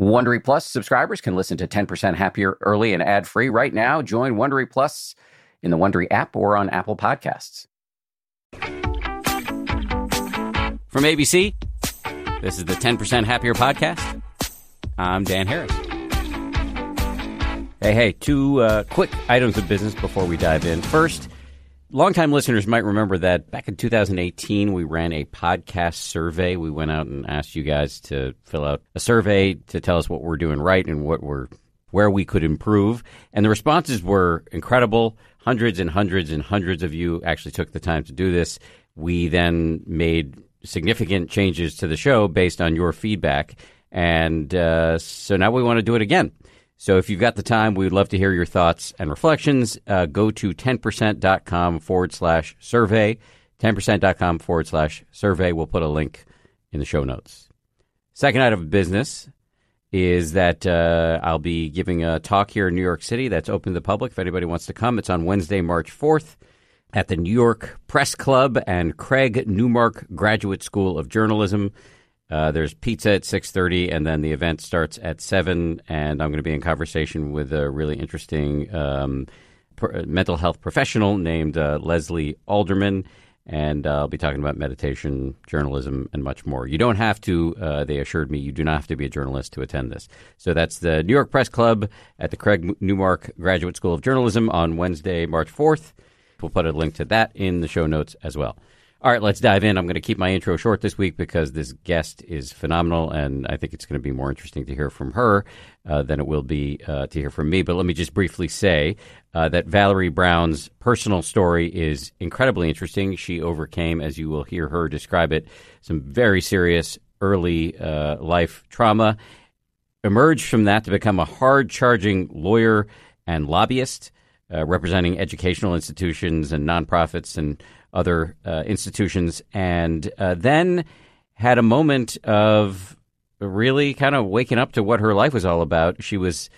Wondery Plus subscribers can listen to 10% Happier early and ad free right now. Join Wondery Plus in the Wondery app or on Apple Podcasts. From ABC, this is the 10% Happier podcast. I'm Dan Harris. Hey, hey, two uh, quick items of business before we dive in. First, longtime listeners might remember that back in 2018, we ran a podcast survey. We went out and asked you guys to fill out a survey to tell us what we're doing right and what we're where we could improve. And the responses were incredible. Hundreds and hundreds and hundreds of you actually took the time to do this. We then made significant changes to the show based on your feedback. And uh, so now we want to do it again. So if you've got the time, we would love to hear your thoughts and reflections. Uh, go to 10%.com forward slash survey. 10%.com forward slash survey. We'll put a link in the show notes. Second item of business is that uh, I'll be giving a talk here in New York City that's open to the public if anybody wants to come. It's on Wednesday, March 4th at the New York Press Club and Craig Newmark Graduate School of Journalism. Uh, there's pizza at 6.30 and then the event starts at 7 and i'm going to be in conversation with a really interesting um, mental health professional named uh, leslie alderman and uh, i'll be talking about meditation journalism and much more. You don't have to uh, they assured me you do not have to be a journalist to attend this. So that's the new york press club at the craig newmark graduate school of journalism on wednesday march 4th we'll put a link to that in the show notes as well all right, let's dive in. I'm going to keep my intro short this week because this guest is phenomenal, and I think it's going to be more interesting to hear from her uh, than it will be uh, to hear from me. But let me just briefly say uh, that Valerie Brown's personal story is incredibly interesting. She overcame, as you will hear her describe it, some very serious early uh, life trauma, emerged from that to become a hard charging lawyer and lobbyist. Uh, representing educational institutions and nonprofits and other uh, institutions, and uh, then had a moment of really kind of waking up to what her life was all about. She was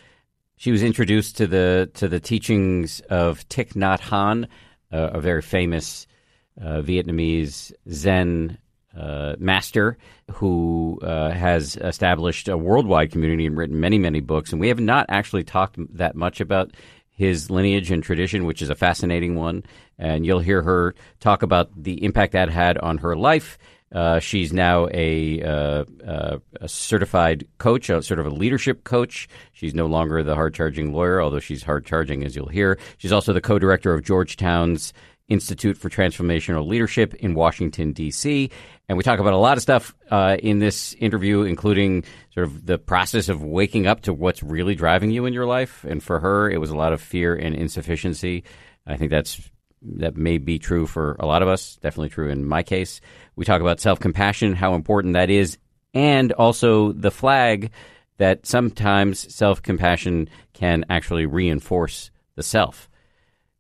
she was introduced to the to the teachings of Thich Nhat Hanh, uh, a very famous uh, Vietnamese Zen uh, master who uh, has established a worldwide community and written many, many books. And we have not actually talked that much about his lineage and tradition, which is a fascinating one. And you'll hear her talk about the impact that had on her life. Uh, she's now a, uh, uh, a, certified coach, a sort of a leadership coach. She's no longer the hard charging lawyer, although she's hard charging, as you'll hear. She's also the co director of Georgetown's Institute for Transformational Leadership in Washington, D.C. And we talk about a lot of stuff uh, in this interview, including sort of the process of waking up to what's really driving you in your life. And for her, it was a lot of fear and insufficiency. I think that's that may be true for a lot of us. Definitely true in my case. We talk about self compassion, how important that is, and also the flag that sometimes self compassion can actually reinforce the self.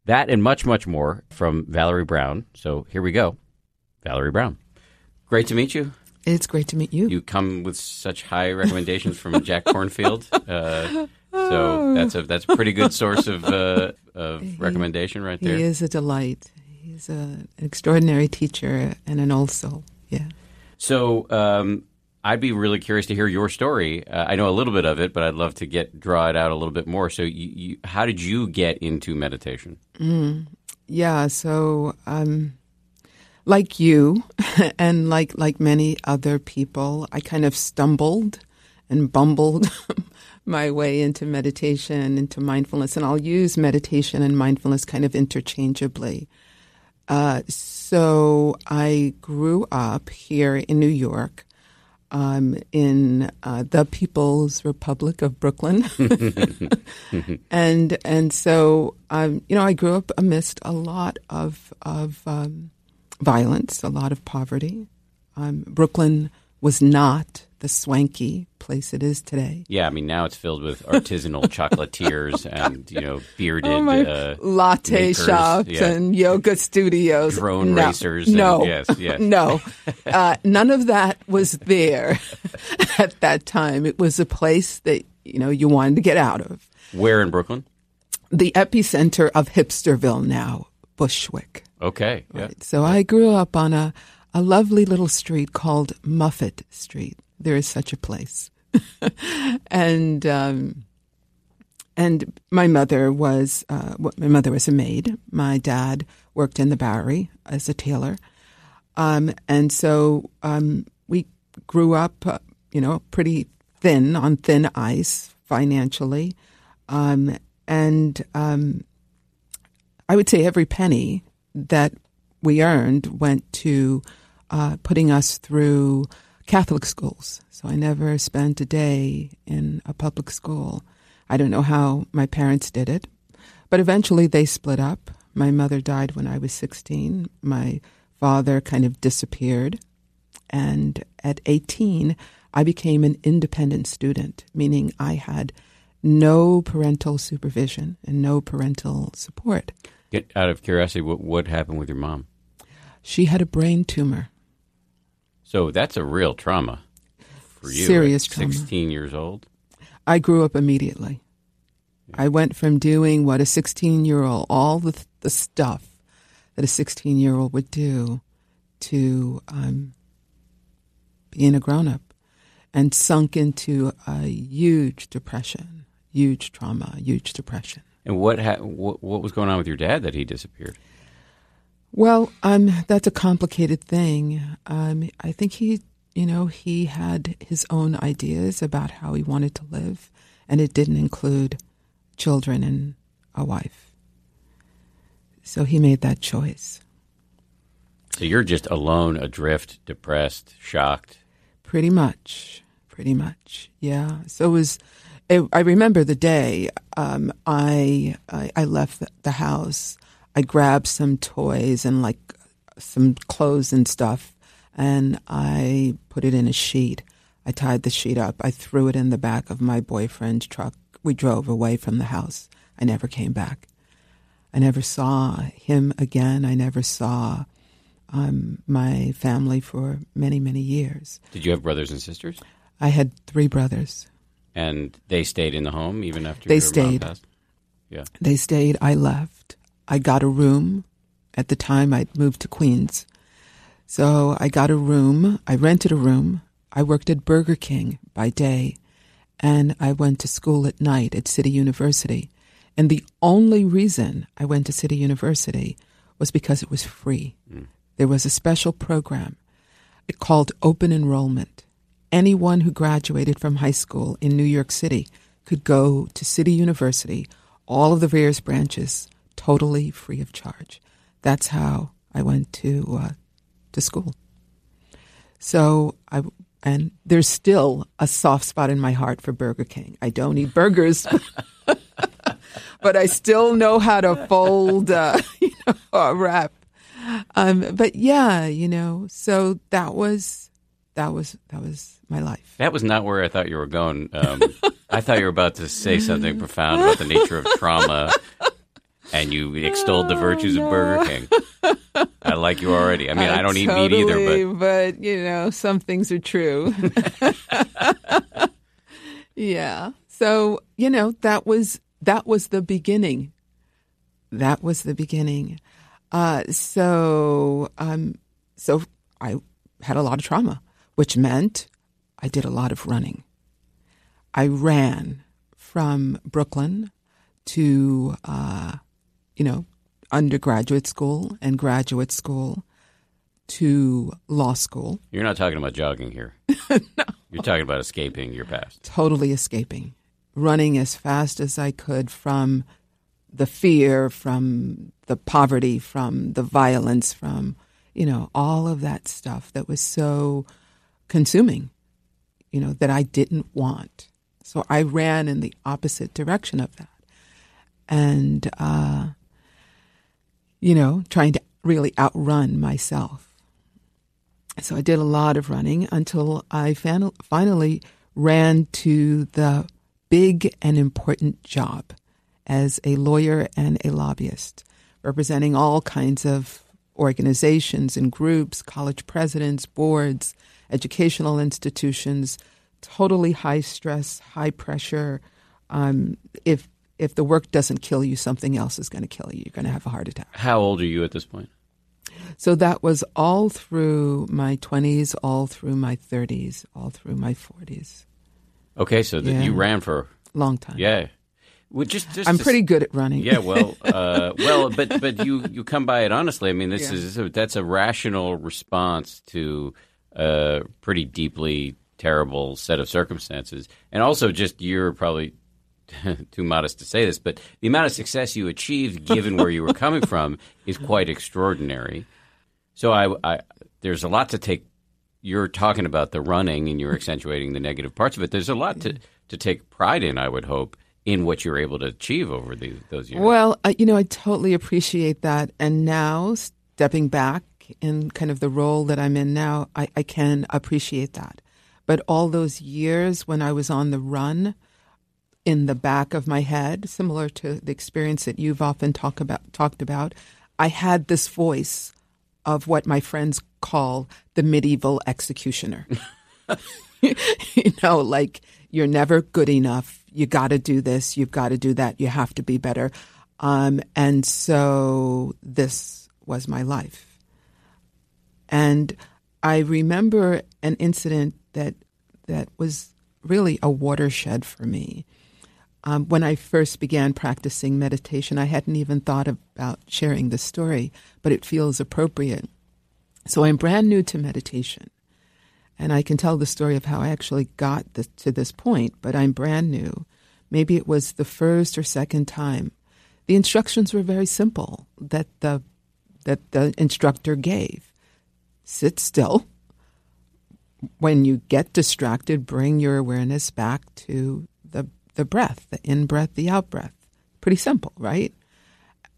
That and much, much more from Valerie Brown. So here we go. Valerie Brown. Great to meet you. It's great to meet you. You come with such high recommendations from Jack Kornfield. Uh, so that's a that's a pretty good source of uh, of he, recommendation right there. He is a delight. He's a, an extraordinary teacher and an old soul. Yeah. So um, I'd be really curious to hear your story. Uh, I know a little bit of it, but I'd love to get draw it out a little bit more. So, you, you, how did you get into meditation? Mm, yeah, so um, like you, and like like many other people, I kind of stumbled and bumbled my way into meditation, into mindfulness, and I'll use meditation and mindfulness kind of interchangeably. Uh, so I grew up here in New York um, in uh, the People's Republic of Brooklyn, and and so um, you know I grew up amidst a lot of of um, violence, a lot of poverty. Um, Brooklyn was not the swanky place it is today. Yeah, I mean now it's filled with artisanal chocolatiers and you know bearded oh uh, latte makers. shops yeah. and yoga studios, drone no, racers. No, and, yes, yes. no, uh, none of that was there at that time. It was a place that you know you wanted to get out of. Where in Brooklyn? The epicenter of hipsterville now, Bushwick. Okay, yeah. Right. So I grew up on a a lovely little street called Moffat Street. There is such a place. and um, and my mother was uh, my mother was a maid. My dad worked in the Bowery as a tailor, um, and so um, we grew up, uh, you know, pretty thin on thin ice financially, um, and um, I would say every penny that we earned went to uh, putting us through Catholic schools. So I never spent a day in a public school. I don't know how my parents did it, but eventually they split up. My mother died when I was 16. My father kind of disappeared. And at 18, I became an independent student, meaning I had no parental supervision and no parental support. Get out of curiosity, what, what happened with your mom? She had a brain tumor. So that's a real trauma for you. Serious trauma. 16 years old. I grew up immediately. I went from doing what a 16 year old, all the, the stuff that a 16 year old would do, to um, being a grown up and sunk into a huge depression, huge trauma, huge depression. And what, ha- what what was going on with your dad that he disappeared? Well, um, that's a complicated thing. Um, I think he, you know, he had his own ideas about how he wanted to live, and it didn't include children and a wife. So he made that choice. So you're just alone, adrift, depressed, shocked. Pretty much, pretty much, yeah. So it was. It, I remember the day um, I, I I left the, the house. I grabbed some toys and like some clothes and stuff, and I put it in a sheet. I tied the sheet up. I threw it in the back of my boyfriend's truck. We drove away from the house. I never came back. I never saw him again. I never saw um, my family for many, many years. Did you have brothers and sisters? I had three brothers. And they stayed in the home even after They stayed. Yeah. They stayed. I left. I got a room. At the time, I'd moved to Queens. So I got a room. I rented a room. I worked at Burger King by day, and I went to school at night at City University. And the only reason I went to City University was because it was free. Mm. There was a special program called Open Enrollment. Anyone who graduated from high school in New York City could go to City University, all of the various branches, totally free of charge. That's how I went to uh, to school. So I and there's still a soft spot in my heart for Burger King. I don't eat burgers, but I still know how to fold, uh, you know, a wrap. Um, but yeah, you know, so that was that was that was my life. That was not where I thought you were going. Um, I thought you were about to say something profound about the nature of trauma, and you extolled the virtues of Burger King. I like you already. I mean, I don't eat meat either, but but you know, some things are true. yeah. So you know that was that was the beginning. That was the beginning. Uh, so um, so I had a lot of trauma, which meant I did a lot of running. I ran from Brooklyn to uh, you know undergraduate school and graduate school to law school, you're not talking about jogging here. no. You're talking about escaping your past. totally escaping, running as fast as I could from the fear, from the poverty, from the violence, from, you know, all of that stuff that was so consuming, you know, that I didn't want. So I ran in the opposite direction of that. And, uh, you know, trying to really outrun myself. So I did a lot of running until I fan- finally ran to the big and important job as a lawyer and a lobbyist, representing all kinds of organizations and groups, college presidents, boards, educational institutions, totally high stress, high pressure. Um, if if the work doesn't kill you, something else is going to kill you. You're going to have a heart attack. How old are you at this point? So that was all through my 20s, all through my 30s, all through my 40s. Okay, so that Yeah. you ran for Long time. yeah. Well, just, just I'm pretty good at running. Yeah, well, uh, well, but but you you come by it honestly. I mean, this Yeah. is that's a rational response to a pretty deeply terrible set of circumstances, and also just you're probably too modest to say this, but the amount of success you achieved, given where you were coming from, is quite extraordinary. So I, I there's a lot to take. You're talking about the running, and you're accentuating the negative parts of it. There's a lot to to take pride in. I would hope in what you're able to achieve over the, those years. Well, uh, you know, I totally appreciate that. And now, stepping back in kind of the role that I'm in now, I, I can appreciate that. But all those years when I was on the run, in the back of my head, similar to the experience that you've often talk about, talked about, I had this voice of what my friends call the medieval executioner. you know, like you're never good enough. You got to do this. You've got to do that. You have to be better. Um, and so this was my life. And I remember an incident that that was really a watershed for me. Um, when I first began practicing meditation, I hadn't even thought about sharing this story, but it feels appropriate. So I'm brand new to meditation. And I can tell the story of how I actually got this, to this point, but I'm brand new. Maybe it was the first or second time. The instructions were very simple that the that the instructor gave. Sit still. When you get distracted, bring your awareness back to the breath, the in breath, the out breath. Pretty simple, right?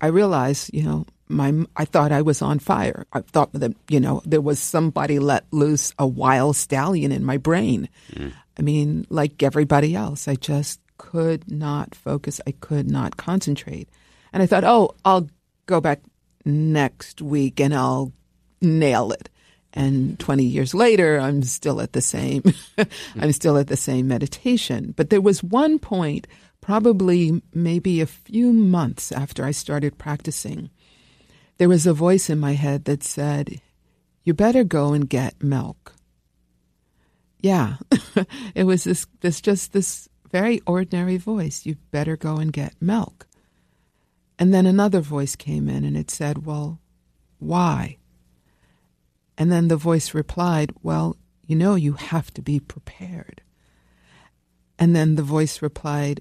I realized, you know, my I thought I was on fire. I thought that you know there was somebody let loose a wild stallion in my brain. Mm. I mean, like everybody else, I just could not focus. I could not concentrate, and I thought, oh, I'll go back next week and I'll nail it. And 20 years later, I'm still at the same, I'm still at the same meditation. But there was one point, probably maybe a few months after I started practicing, there was a voice in my head that said, You better go and get milk. Yeah, it was this, this just this very ordinary voice. You better go and get milk. And then another voice came in and it said, Well, why? And then the voice replied, Well, you know, you have to be prepared. And then the voice replied,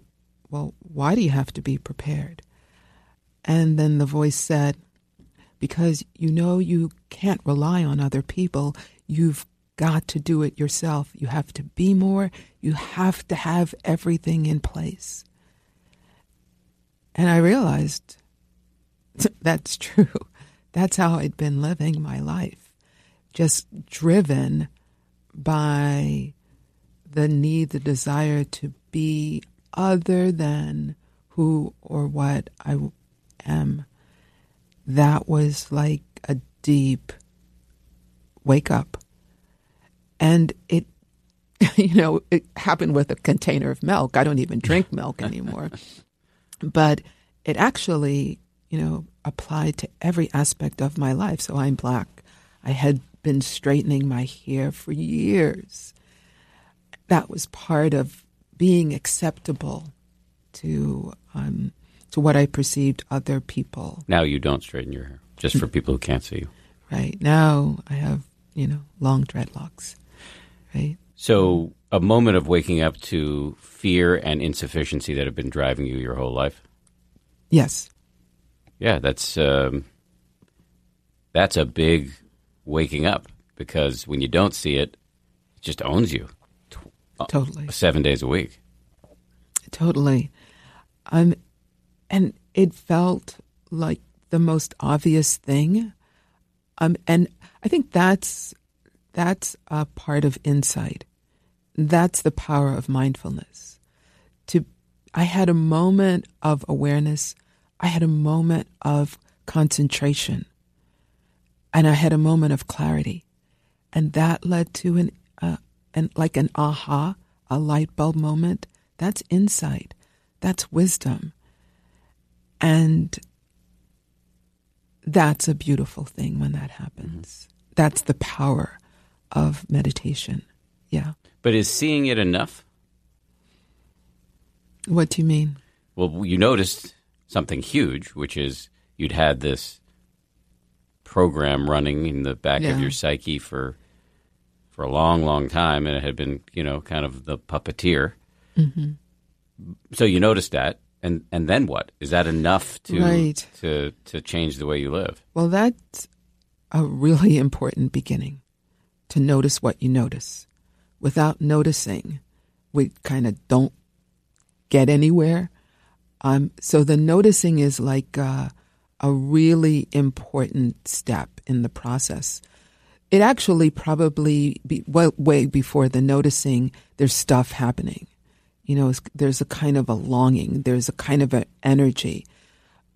Well, why do you have to be prepared? And then the voice said, Because you know you can't rely on other people. You've got to do it yourself. You have to be more. You have to have everything in place. And I realized that's true. That's how I'd been living my life, just driven by the need, the desire to be other than who or what I am. That was like a deep wake up. And it, you know, it happened with a container of milk. I don't even drink milk anymore. but it actually, you know, applied to every aspect of my life. So I'm black. I had been straightening my hair for years. That was part of being acceptable to um, to what I perceived other people. now you don't straighten your hair, just for people who can't see you. Right now, I have you know long dreadlocks. Right. So, a moment of waking up to fear and insufficiency that have been driving you your whole life. Yes. Yeah, that's um, that's a big waking up because when you don't see it, it just owns you Totally. seven days a week. Totally. Um, and it felt like the most obvious thing. Um, and I think that's that's a part of insight. That's the power of mindfulness. To I had a moment of awareness. I had a moment of concentration. And I had a moment of clarity. And that led to an uh, an like an aha, a light bulb moment. That's insight. That's wisdom. And that's a beautiful thing when that happens. That's the power of meditation. Yeah. But is seeing it enough? What do you mean? Well, you noticed something huge, which is you'd had this program running in the back Yeah. of your psyche for for a long, long time, and it had been, you know, kind of the puppeteer. Mm-hmm. So you noticed that, and and then what? Is that enough to Right. to to change the way you live? Well, that's a really important beginning to notice what you notice. Without noticing, we kind of don't get anywhere. Um, so the noticing is like uh, a really important step in the process. It actually probably be, well, way before the noticing, there's stuff happening. You know, there's a kind of a longing, there's a kind of an energy.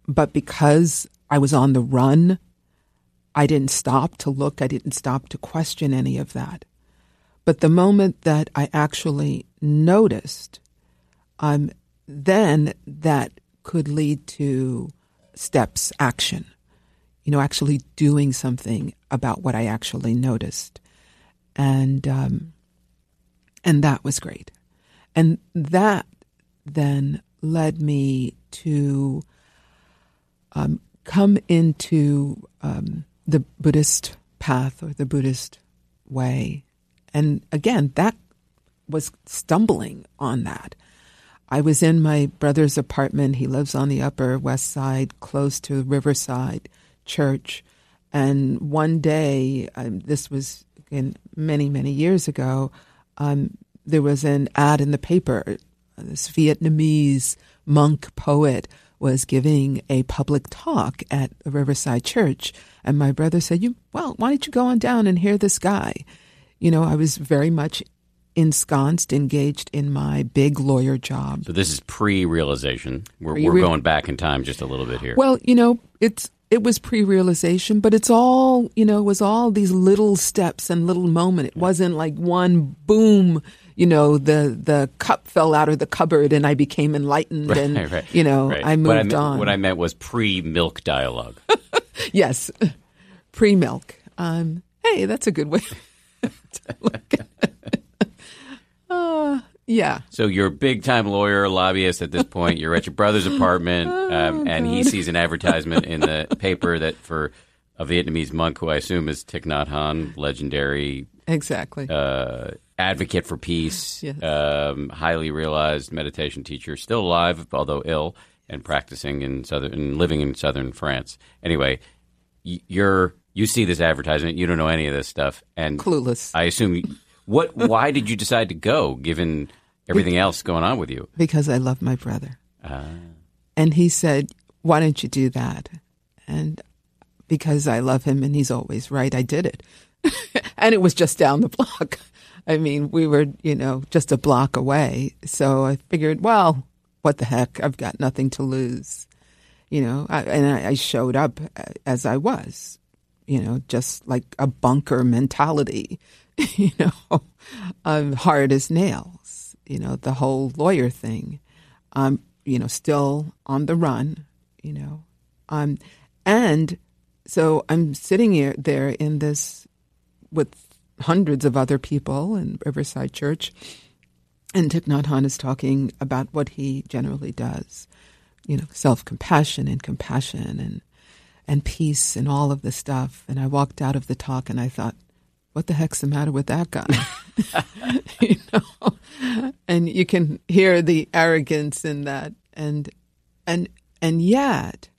But because I was on the run, I didn't stop to look, I didn't stop to question any of that. But the moment that I actually noticed, um, then that could lead to steps, action. You know, actually doing something about what I actually noticed, and um, and that was great, and that then led me to um, come into um, the Buddhist path or the Buddhist way. And again, that was stumbling on that. I was in my brother's apartment. He lives on the Upper West Side, close to Riverside Church. And one day, um, this was in many, many years ago, um, there was an ad in the paper. This Vietnamese monk poet was giving a public talk at Riverside Church, and my brother said, "You well, why don't you go on down and hear this guy?" You know, I was very much ensconced, engaged in my big lawyer job. So this is pre-realization. We're, we're going back in time just a little bit here. Well, you know, it's it was pre-realization, but it's all you know, it was all these little steps and little moment. It wasn't like one boom. You know, the the cup fell out of the cupboard and I became enlightened, and Right, you know, right. I moved what I on. What I meant was pre-milk dialogue. yes, pre-milk. Um, hey, that's a good way to look at it. Uh, yeah. So you're a big time lawyer, lobbyist at this point. You're at your brother's apartment, um, and he sees an advertisement in the paper that for a Vietnamese monk who I assume is Thich Nhat Hanh, legendary Exactly. uh, advocate for peace, Yes. um, highly realized meditation teacher, still alive although ill, and practicing in southern and living in southern France. Anyway, you're you see this advertisement, you don't know any of this stuff, and Clueless. I assume what? Why did you decide to go, given everything else going on with you? because I love my brother. Ah. And he said, Why don't you do that? And because I love him and he's always right, I did it. and it was just down the block. I mean, we were, you know, just a block away. So I figured, well, what the heck? I've got nothing to lose. You know, I, and I, I showed up as I was, you know, just like a bunker mentality, you know, um, hard as nails, you know, the whole lawyer thing. I'm, you know, still on the run, you know. Um, and so I'm sitting here there in this with hundreds of other people in Riverside Church, and Thich Nhat Hanh is talking about what he generally does, you know, self compassion and compassion and and peace and all of the stuff. And I walked out of the talk and I thought, what the heck's the matter with that guy? you know, and you can hear the arrogance in that, and and and yet,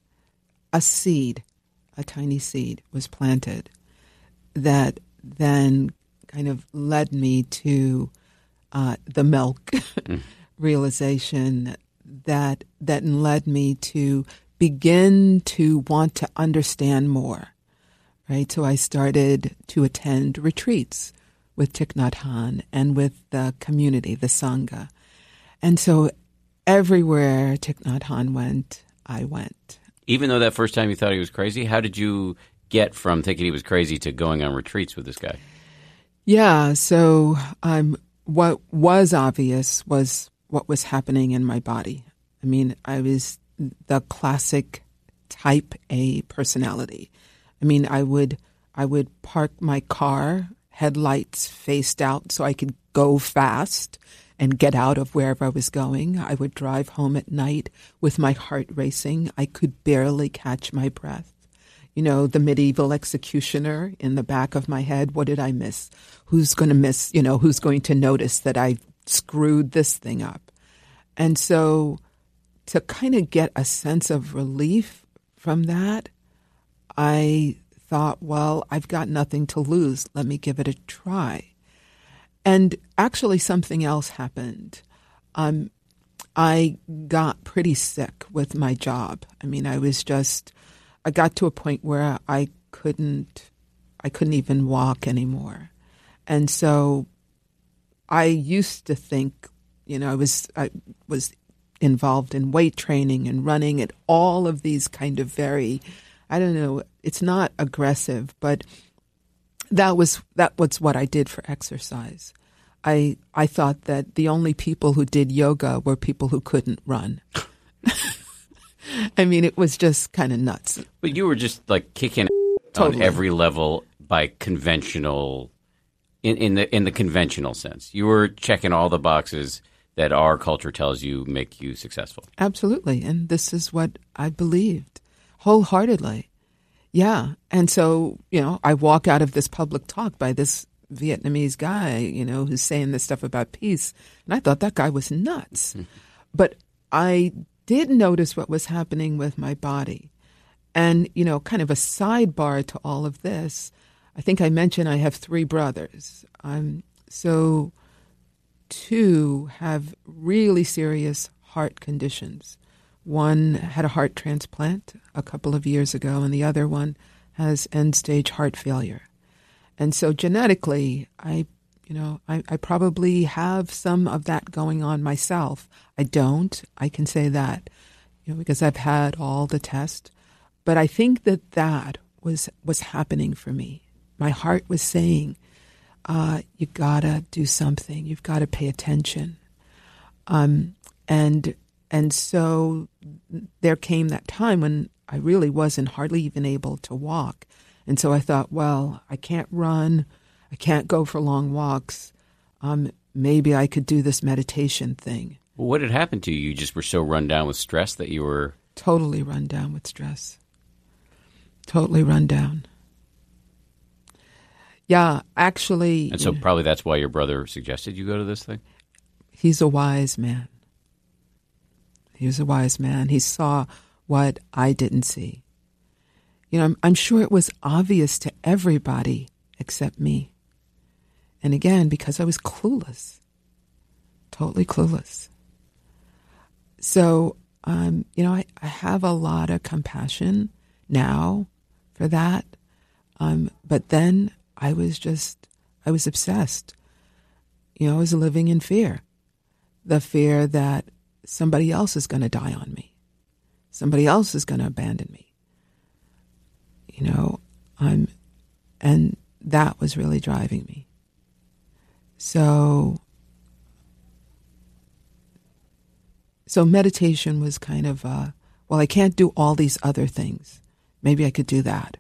a seed, a tiny seed, was planted that then kind of led me to uh, the milk realization that that led me to begin to want to understand more right so i started to attend retreats with Thich Nhat Hanh and with the community the sangha and so everywhere Thich Nhat Hanh went i went Even though that first time you thought he was crazy, how did you get from thinking he was crazy to going on retreats with this guy? Yeah, so um, what was obvious was what was happening in my body. I mean, I was the classic type A personality. I mean, I would I would park my car, headlights faced out so I could go fast and get out of wherever I was going. I would drive home at night with my heart racing. I could barely catch my breath. You know, the medieval executioner in the back of my head. What did I miss? Who's going to miss? You know, who's going to notice that I screwed this thing up? And so to kind of get a sense of relief from that, I thought, well, I've got nothing to lose. Let me give it a try. And actually, something else happened. Um, I got pretty sick with my job. I mean, I was just, I got to a point where I couldn't, I couldn't even walk anymore. And so I used to think, you know, I was, I was involved in weight training and running and all of these kind of very I don't know, it's not aggressive, but that was that was what I did for exercise. I I thought that the only people who did yoga were people who couldn't run. I mean, it was just kind of nuts. But you were just like kicking totally. on every level by conventional in, in the in the conventional sense. You were checking all the boxes that our culture tells you make you successful. Absolutely. And this is what I believed wholeheartedly. Yeah. And so, you know, I walk out of this public talk by this Vietnamese guy, you know, who's saying this stuff about peace. And I thought that guy was nuts. Mm-hmm. But I did notice what was happening with my body. And, you know, kind of a sidebar to all of this, I think I mentioned I have three brothers. Um, so two have really serious heart conditions. One had a heart transplant a couple of years ago, and the other one has end stage heart failure. And so genetically, I, you know, I, I probably have some of that going on myself. I don't. I can say that, you know, because I've had all the tests. But I think that that was was happening for me. My heart was saying, uh, "You gotta do something. You've got to pay attention." Um, and and so there came that time when I really wasn't hardly even able to walk. And so I thought, well, I can't run, I can't go for long walks. Um, maybe I could do this meditation thing. Well, what had happened to you? You just were so run down with stress that you were. Totally run down with stress. Totally run down. Yeah, actually. And so probably that's why your brother suggested you go to this thing? He's a wise man. He was a wise man. He saw what I didn't see. You know, I'm, I'm sure it was obvious to everybody except me. And again, because I was clueless, totally clueless. So, um, you know, I, I have a lot of compassion now for that. Um, but then I was just, I was obsessed. You know, I was living in fear. The fear that somebody else is going to die on me. Somebody else is going to abandon me. You know, I'm, and that was really driving me. So, so meditation was kind of, uh, well, I can't do all these other things. Maybe I could do that.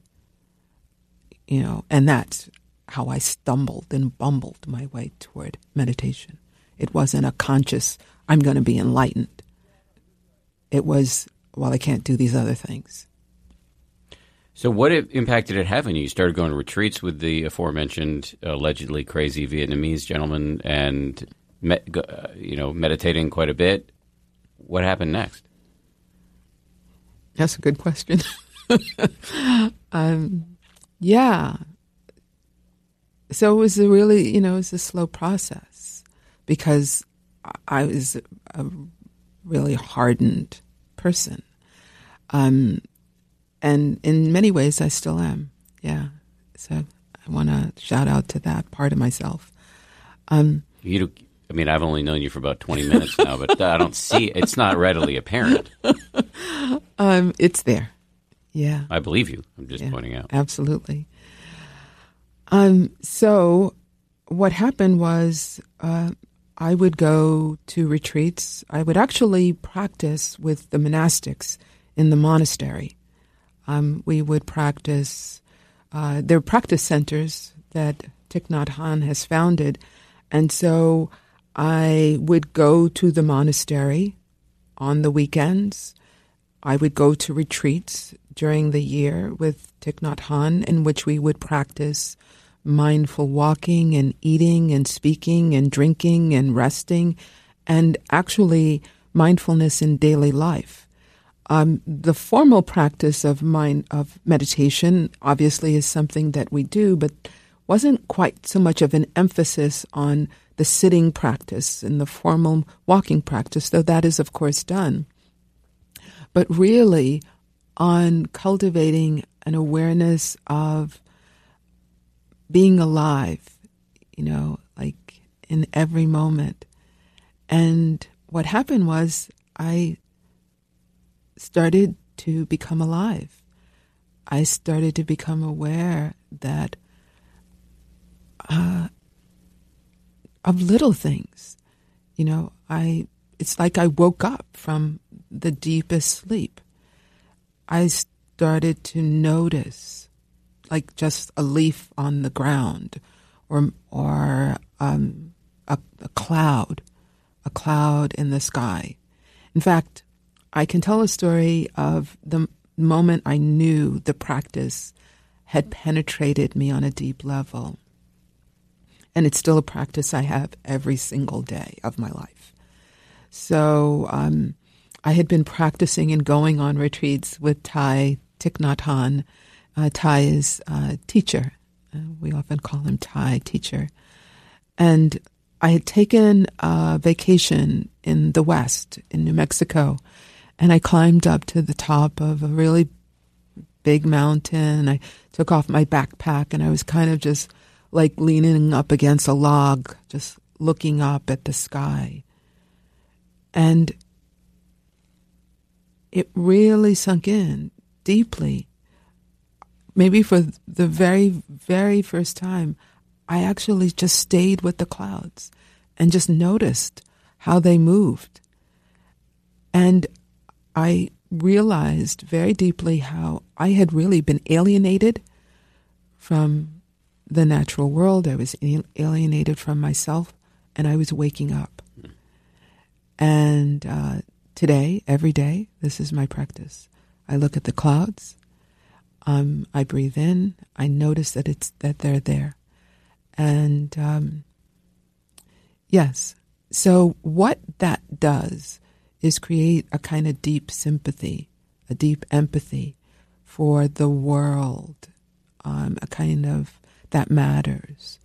You know, and that's how I stumbled and bumbled my way toward meditation. It wasn't a conscious, I'm going to be enlightened. It was, well, I can't do these other things. So, what impact did it have on you? You started going to retreats with the aforementioned allegedly crazy Vietnamese gentleman, and met, uh, you know, meditating quite a bit. What happened next? That's a good question. um, yeah. So it was a really, you know, it was a slow process because I was a really hardened person. Um, and in many ways, I still am. Yeah. So I want to shout out to that part of myself. Um, you, I mean, I've only known you for about 20 minutes now, but I don't see it's not readily apparent. Um, it's there. Yeah. I believe you. I'm just yeah, pointing out. Absolutely. Um, so what happened was uh, I would go to retreats. I would actually practice with the monastics in the monastery. Um, we would practice, uh, there are practice centers that Thich Nhat Hanh has founded. And so I would go to the monastery on the weekends. I would go to retreats during the year with Thich Nhat Hanh, in which we would practice mindful walking and eating and speaking and drinking and resting, and actually mindfulness in daily life. Um, the formal practice of mind of meditation obviously is something that we do, but wasn't quite so much of an emphasis on the sitting practice and the formal walking practice, though that is of course done. But really on cultivating an awareness of being alive, you know, like in every moment. And what happened was I started to become alive. I started to become aware that uh, of little things. You know, I it's like I woke up from the deepest sleep. I started to notice, like just a leaf on the ground, or or um, a, a cloud, a cloud in the sky. In fact, I can tell a story of the moment I knew the practice had penetrated me on a deep level. And it's still a practice I have every single day of my life. So um, I had been practicing and going on retreats with Thay Thich Nhat Hanh. Uh, a teacher. Uh, we often call him Thay teacher. And I had taken a vacation in the West, in New Mexico, and I climbed up to the top of a really big mountain. I took off my backpack and I was kind of just like leaning up against a log, just looking up at the sky. And it really sunk in deeply. Maybe for the very, very first time, I actually just stayed with the clouds and just noticed how they moved. And I realized very deeply how I had really been alienated from the natural world. I was alienated from myself, and I was waking up. And uh, today, every day, this is my practice. I look at the clouds. Um, I breathe in. I notice that it's that they're there, and um, yes. So what that does is create a kind of deep sympathy, a deep empathy for the world, um, a kind of that matters,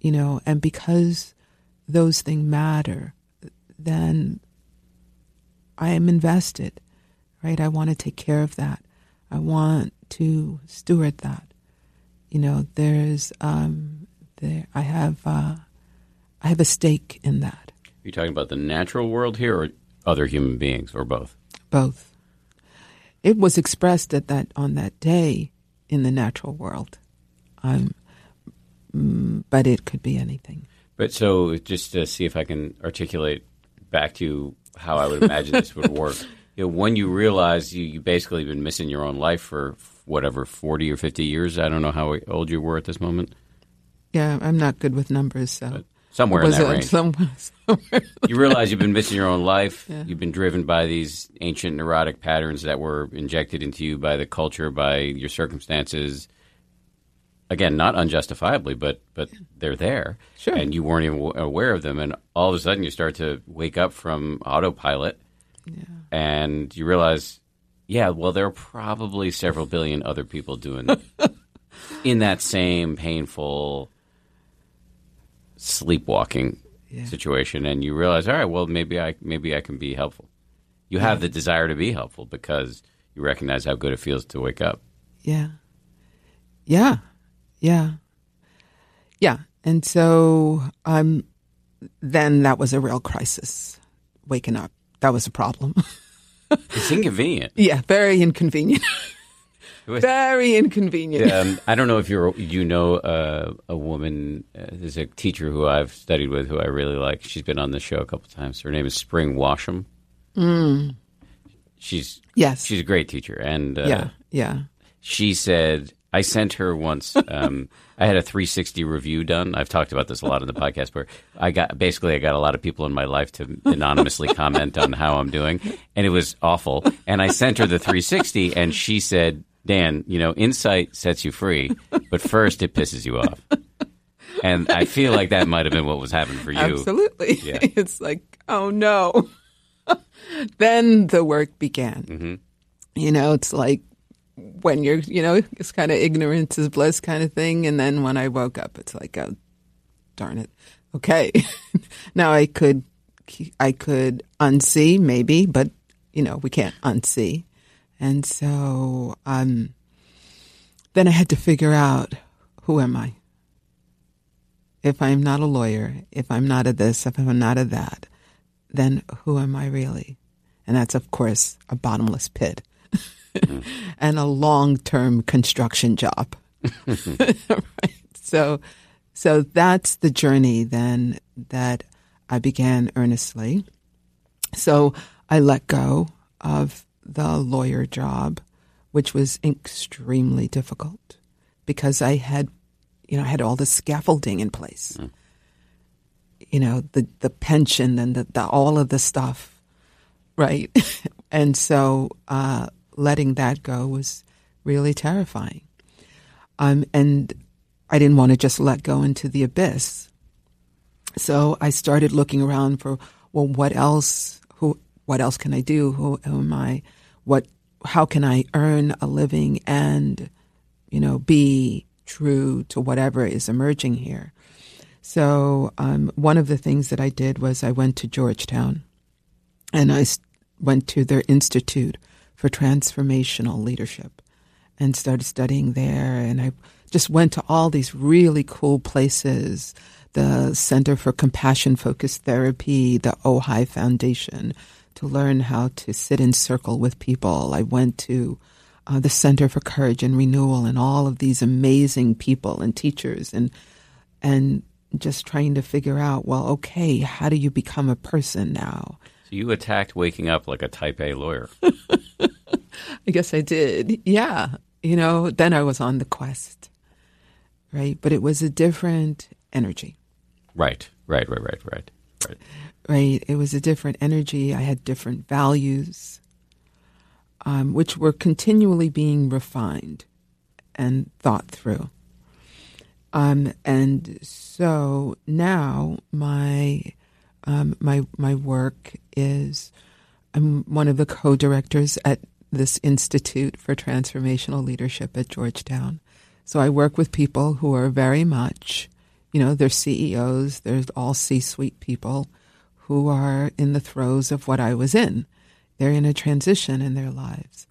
you know, and because those things matter, then I am invested, right? I want to take care of that. I want to steward that. You know, there's um, there. I have uh, I have a stake in that. Are you talking about the natural world here, or other human beings, or both? Both. It was expressed at that on that day in the natural world, um, mm, but it could be anything. But so, just to see if I can articulate back to you how I would imagine this would work. You know, when you realize you, you basically been missing your own life for whatever forty or fifty years. I don't know how old you were at this moment. Yeah, I'm not good with numbers, so. But somewhere in that range. Somewhere, somewhere. you realize you've been missing your own life. Yeah. You've been driven by these ancient neurotic patterns that were injected into you by the culture, by your circumstances. Again, not unjustifiably, but but they're there, sure. and you weren't even aware of them. And all of a sudden, you start to wake up from autopilot, yeah. and you realize, yeah, well, there are probably several billion other people doing in that same painful sleepwalking yeah. situation, and you realize, all right, well, maybe I maybe I can be helpful. You have the desire to be helpful because you recognize how good it feels to wake up. Yeah, yeah, yeah, yeah. And so, um, then that was a real crisis. Waking up, that was a problem. it's inconvenient. Yeah, very inconvenient. was, Very inconvenient. Um, I don't know if you're you know uh, a woman. Uh, there's a teacher who I've studied with who I really like. She's been on the show a couple times. Her name is Spring Washam. Mm. She's yes. She's a great teacher, and uh, yeah, yeah. She said I sent her once. Um, I had a 360 review done. I've talked about this a lot in the podcast. Where I got basically I got a lot of people in my life to anonymously comment on how I'm doing, and it was awful. And I sent her the 360, and she said, "Dan, you know, insight sets you free, but first it pisses you off." And I feel like that might have been what was happening for you. Absolutely. Yeah. It's like, oh no. then the work began. Mm-hmm. You know, it's like when you're, you know, it's kind of ignorance is bliss kind of thing. And then when I woke up, it's like, oh, darn it. Okay. now I could, I could unsee maybe, but you know, we can't unsee. And so, um, then I had to figure out who am I? If I'm not a lawyer, if I'm not a this, if I'm not a that, then who am I really? And that's, of course, a bottomless pit and a long term construction job. right. So, so that's the journey then that I began earnestly. So I let go of the lawyer job, which was extremely difficult because I had, you know, I had all the scaffolding in place. Mm. You know, the the pension and the, the all of the stuff, right? and so uh, letting that go was really terrifying. Um, and I didn't want to just let go into the abyss. So I started looking around for well, what else? Who? What else can I do? Who, who am I? What? How can I earn a living and, you know, be true to whatever is emerging here? So um, one of the things that I did was I went to Georgetown, and I went to their institute for transformational leadership, and started studying there. And I just went to all these really cool places the Center for Compassion Focused Therapy, the Ojai Foundation, to learn how to sit in circle with people. I went to uh, the Center for Courage and Renewal and all of these amazing people and teachers and and just trying to figure out, well, okay, how do you become a person now? So you attacked waking up like a type A lawyer. I guess I did. Yeah. You know, then I was on the quest. Right? But it was a different energy. Right. Right, right, right, right. Right. Right. It was a different energy. I had different values. Um, which were continually being refined and thought through. Um, and so now my um, my my work is I'm one of the co-directors at this Institute for Transformational Leadership at Georgetown. So I work with people who are very much, you know, they're CEOs, they're all C-suite people who are in the throes of what I was in. They're in a transition in their lives.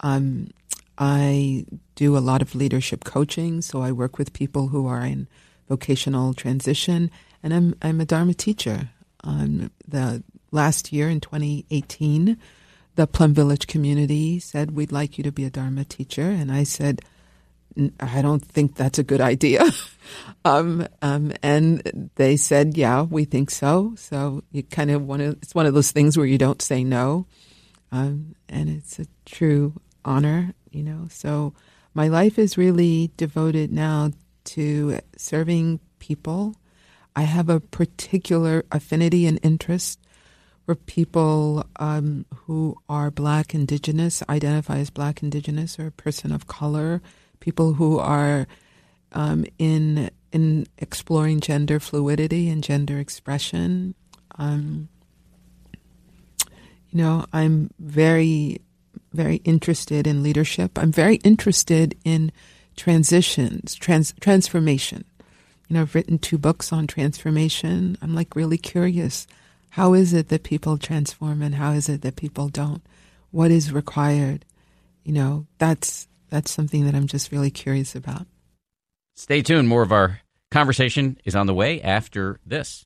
Um, I do a lot of leadership coaching, so I work with people who are in vocational transition, and I'm I'm a Dharma teacher. Um, the last year in 2018, the Plum Village community said we'd like you to be a Dharma teacher, and I said I don't think that's a good idea. um, um, and they said, yeah, we think so. So you kind of want to, it's one of those things where you don't say no. Um, and it's a true honor, you know. So my life is really devoted now to serving people. I have a particular affinity and interest for people um, who are Black, Indigenous, identify as Black, Indigenous, or a person of color, people who are um, in in exploring gender fluidity and gender expression. Um, you know, I'm very, very interested in leadership. I'm very interested in transitions, trans, transformation. You know, I've written two books on transformation. I'm like really curious. How is it that people transform and how is it that people don't? What is required? You know, that's that's something that I'm just really curious about. Stay tuned. More of our conversation is on the way after this.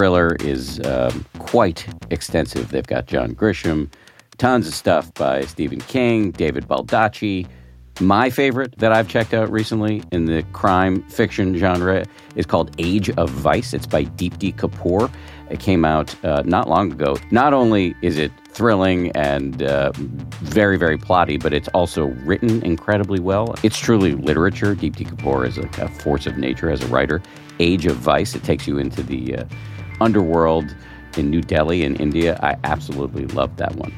is um, quite extensive. They've got John Grisham, tons of stuff by Stephen King, David Baldacci. My favorite that I've checked out recently in the crime fiction genre is called Age of Vice. It's by Deepti Kapoor. It came out uh, not long ago. Not only is it thrilling and uh, very, very plotty, but it's also written incredibly well. It's truly literature. Deepti Kapoor is like a force of nature as a writer. Age of Vice, it takes you into the uh, underworld in New Delhi in India. I absolutely love that one.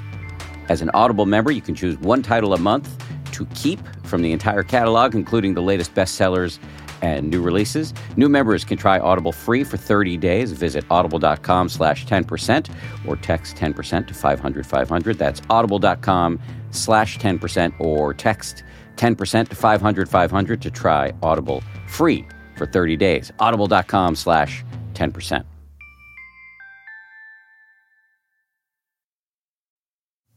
As an Audible member, you can choose one title a month to keep from the entire catalog, including the latest bestsellers and new releases. New members can try Audible free for 30 days. Visit audible.com slash 10% or text 10% to 500 500. That's audible.com slash 10% or text 10% to 500 500 to try Audible free for 30 days. Audible.com slash 10%.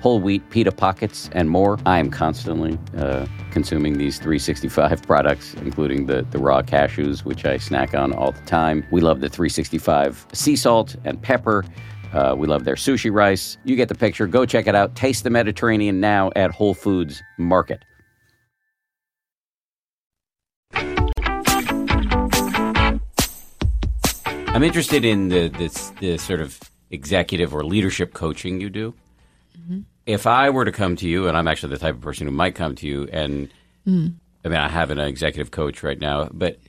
whole wheat pita pockets, and more. I am constantly uh, consuming these 365 products, including the, the raw cashews, which I snack on all the time. We love the 365 sea salt and pepper. Uh, we love their sushi rice. You get the picture. Go check it out. Taste the Mediterranean now at Whole Foods Market. I'm interested in the this the sort of executive or leadership coaching you do. Mm-hmm. If I were to come to you, and I'm actually the type of person who might come to you, and mm. I mean, I have an executive coach right now, but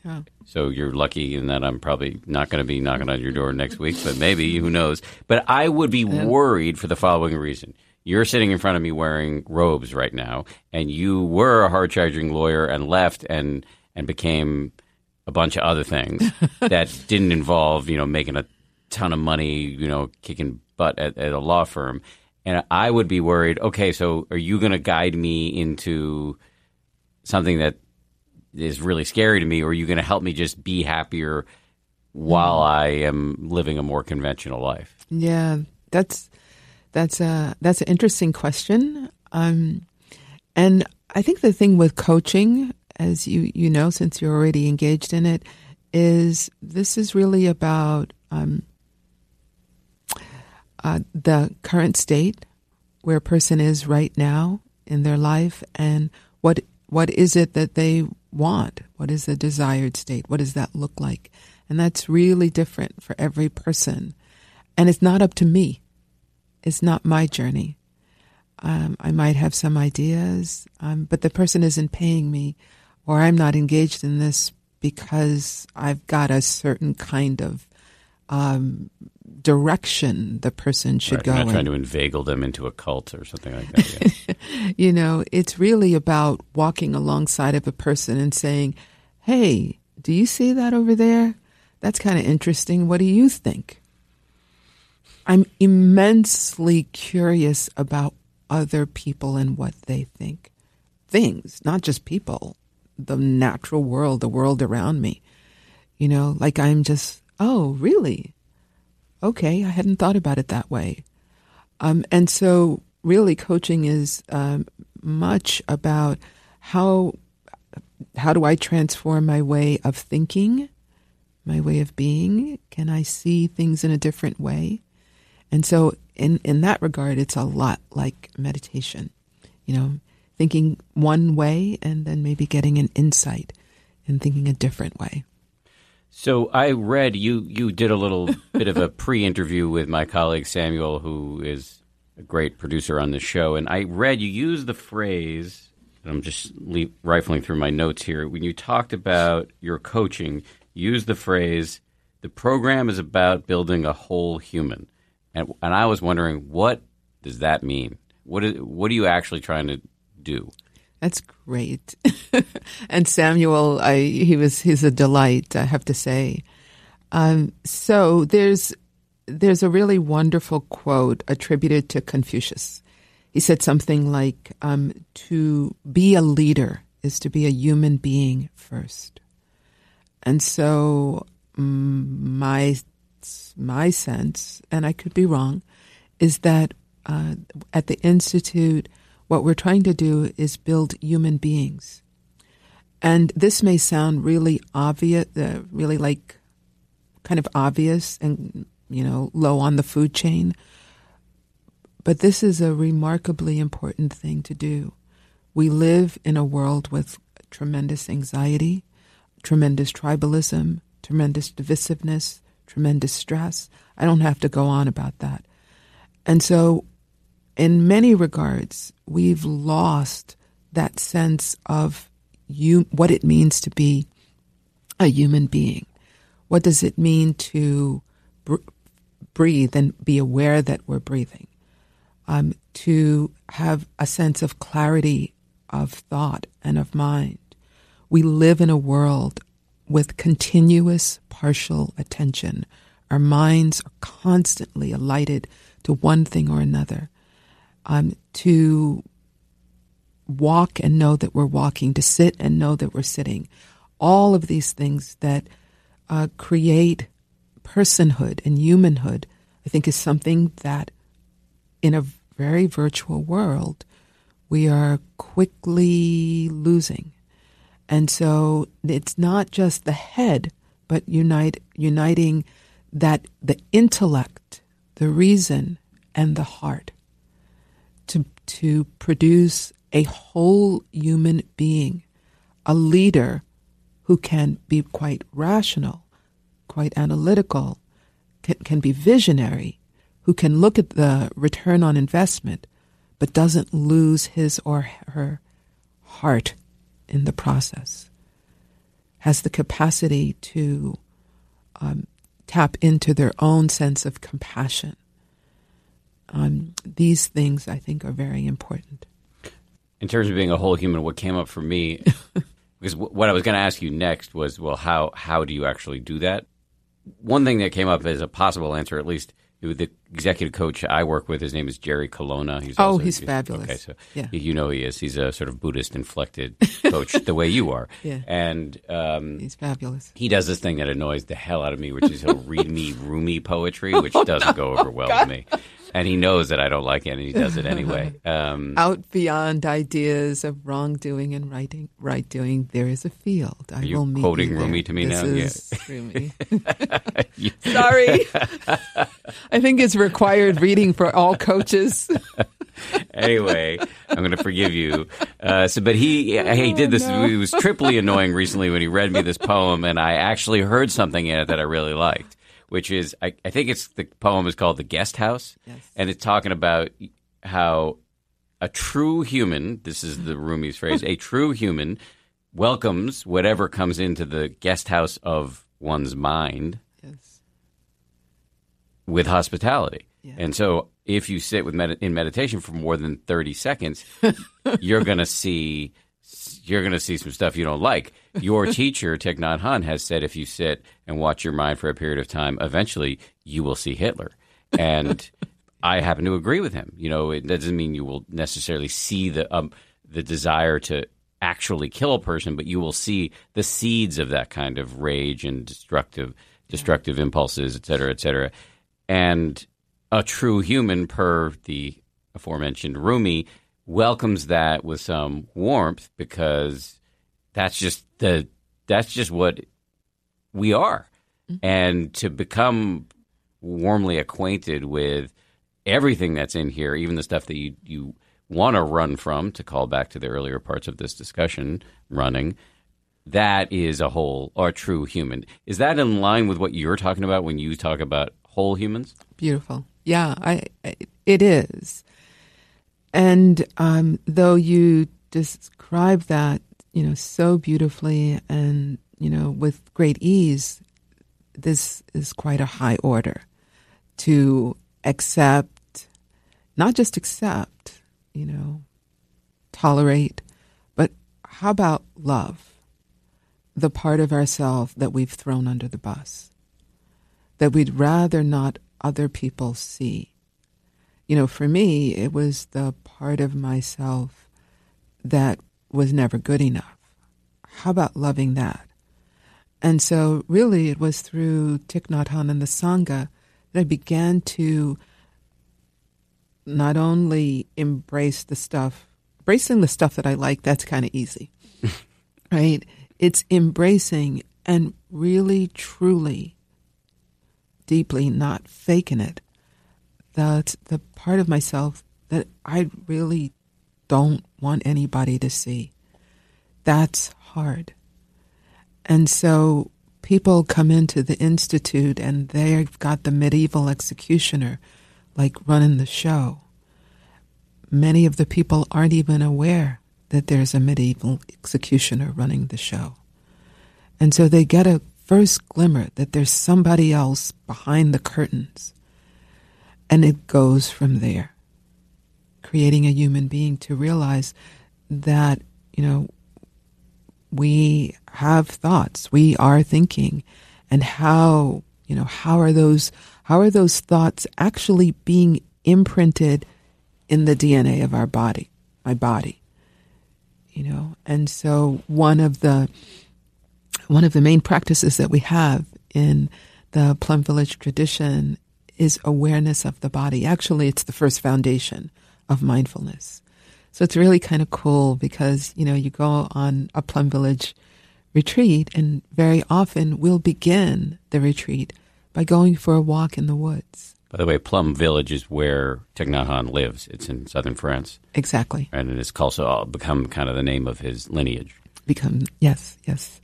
so you're lucky in that I'm probably not going to be knocking on your door next week, but maybe who knows? But I would be worried for the following reason. You're sitting in front of me wearing robes right now, and you were a hard charging lawyer and left and and became a bunch of other things that didn't involve, you know, making a ton of money, you know, kicking butt at, at a law firm and I would be worried. Okay, so are you going to guide me into something that is really scary to me, or are you going to help me just be happier while I am living a more conventional life? Yeah, that's that's a that's an interesting question. Um, and I think the thing with coaching, as you you know, since you're already engaged in it, is this is really about um, uh, the current state where a person is right now in their life and what what is it that they want? What is the desired state? What does that look like? And that's really different for every person. And it's not up to me. It's not my journey. Um, i might have some ideas um, but the person isn't paying me or i'm not engaged in this because i've got a certain kind of um, direction the person should right, go. You're not in. trying to inveigle them into a cult or something like that. Yeah. you know, it's really about walking alongside of a person and saying, "Hey, do you see that over there? That's kind of interesting. What do you think?" I'm immensely curious about other people and what they think. Things, not just people, the natural world, the world around me. You know, like I'm just, oh, really? Okay, I hadn't thought about it that way. Um, and so, really, coaching is um, much about how how do I transform my way of thinking, my way of being? Can I see things in a different way? And so, in, in that regard, it's a lot like meditation. You know, thinking one way and then maybe getting an insight and thinking a different way. So I read you you did a little bit of a pre-interview with my colleague Samuel, who is a great producer on the show, and I read you used the phrase. I'm just rifling through my notes here. When you talked about your coaching, you used the phrase, "The program is about building a whole human," and and I was wondering what does that mean? What is what are you actually trying to do? That's great. and Samuel, I, he was he's a delight, I have to say. Um, so there's there's a really wonderful quote attributed to Confucius. He said something like, um, "To be a leader is to be a human being first. And so mm, my my sense, and I could be wrong, is that uh, at the institute what we're trying to do is build human beings. And this may sound really obvious, uh, really like kind of obvious and, you know, low on the food chain. But this is a remarkably important thing to do. We live in a world with tremendous anxiety, tremendous tribalism, tremendous divisiveness, tremendous stress. I don't have to go on about that. And so in many regards, we've lost that sense of you, what it means to be a human being. What does it mean to br- breathe and be aware that we're breathing? Um, to have a sense of clarity of thought and of mind. We live in a world with continuous partial attention. Our minds are constantly alighted to one thing or another um, to walk and know that we're walking, to sit and know that we're sitting. All of these things that uh, create personhood and humanhood, I think, is something that in a very virtual world we are quickly losing. And so it's not just the head, but unite, uniting that the intellect, the reason, and the heart to produce a whole human being, a leader who can be quite rational, quite analytical, can, can be visionary, who can look at the return on investment, but doesn't lose his or her heart in the process, has the capacity to um, tap into their own sense of compassion um, these things I think are very important. In terms of being a whole human, what came up for me, because what I was going to ask you next was, well, how how do you actually do that? One thing that came up as a possible answer, at least the executive coach I work with, his name is Jerry Colonna. He's oh, also, he's, he's fabulous. Okay, so yeah. you know he is. He's a sort of Buddhist inflected coach, the way you are. Yeah. And um, he's fabulous. He does this thing that annoys the hell out of me, which is he'll read me Rumi poetry, which oh, doesn't no. go over well God. with me and he knows that I don't like it, and he does it anyway. Um, Out beyond ideas of wrongdoing and righting, right doing, there is a field. I will meet quoting you Rumi to me this now. Is yeah. Rumi. Sorry, I think it's required reading for all coaches. anyway, I'm going to forgive you. Uh, so, but he he did this. Oh, no. It was triply annoying recently when he read me this poem, and I actually heard something in it that I really liked which is I, I think it's the poem is called "The Guest House," yes. and it's talking about how a true human. This is the Rumi's phrase. a true human welcomes whatever comes into the guest house of one's mind yes. with hospitality. Yeah. And so, if you sit with med- in meditation for more than thirty seconds, you're going to see you're going to see some stuff you don't like. Your teacher, Thich Nhat Hanh, has said if you sit and watch your mind for a period of time, eventually you will see Hitler. And I happen to agree with him. You know, it doesn't mean you will necessarily see the um, the desire to actually kill a person, but you will see the seeds of that kind of rage and destructive destructive impulses, et cetera, et cetera. And a true human, per the aforementioned Rumi, welcomes that with some warmth because that's just the that's just what we are, and to become warmly acquainted with everything that's in here, even the stuff that you you want to run from. To call back to the earlier parts of this discussion, running. That is a whole or true human. Is that in line with what you're talking about when you talk about whole humans? Beautiful. Yeah, I, I it is. And um, though you describe that, you know, so beautifully and you know with great ease, this is quite a high order to accept, not just accept, you know, tolerate, but how about love? The part of ourselves that we've thrown under the bus, that we'd rather not other people see. You know, for me, it was the part of myself that was never good enough. How about loving that? And so, really, it was through Thich Nhat Hanh and the Sangha that I began to not only embrace the stuff, embracing the stuff that I like, that's kind of easy, right? It's embracing and really, truly, deeply not faking it. That's the part of myself that I really don't want anybody to see. That's hard. And so people come into the Institute and they've got the medieval executioner like running the show. Many of the people aren't even aware that there's a medieval executioner running the show. And so they get a first glimmer that there's somebody else behind the curtains. And it goes from there, creating a human being to realize that, you know, we have thoughts, we are thinking, and how, you know, how are those how are those thoughts actually being imprinted in the DNA of our body, my body? You know, and so one of the one of the main practices that we have in the Plum Village tradition is awareness of the body. Actually, it's the first foundation of mindfulness. So it's really kind of cool because, you know, you go on a Plum Village retreat and very often we'll begin the retreat by going for a walk in the woods. By the way, Plum Village is where Thich Nhat Hanh lives. It's in southern France. Exactly. And it has also become kind of the name of his lineage. Become, yes, yes.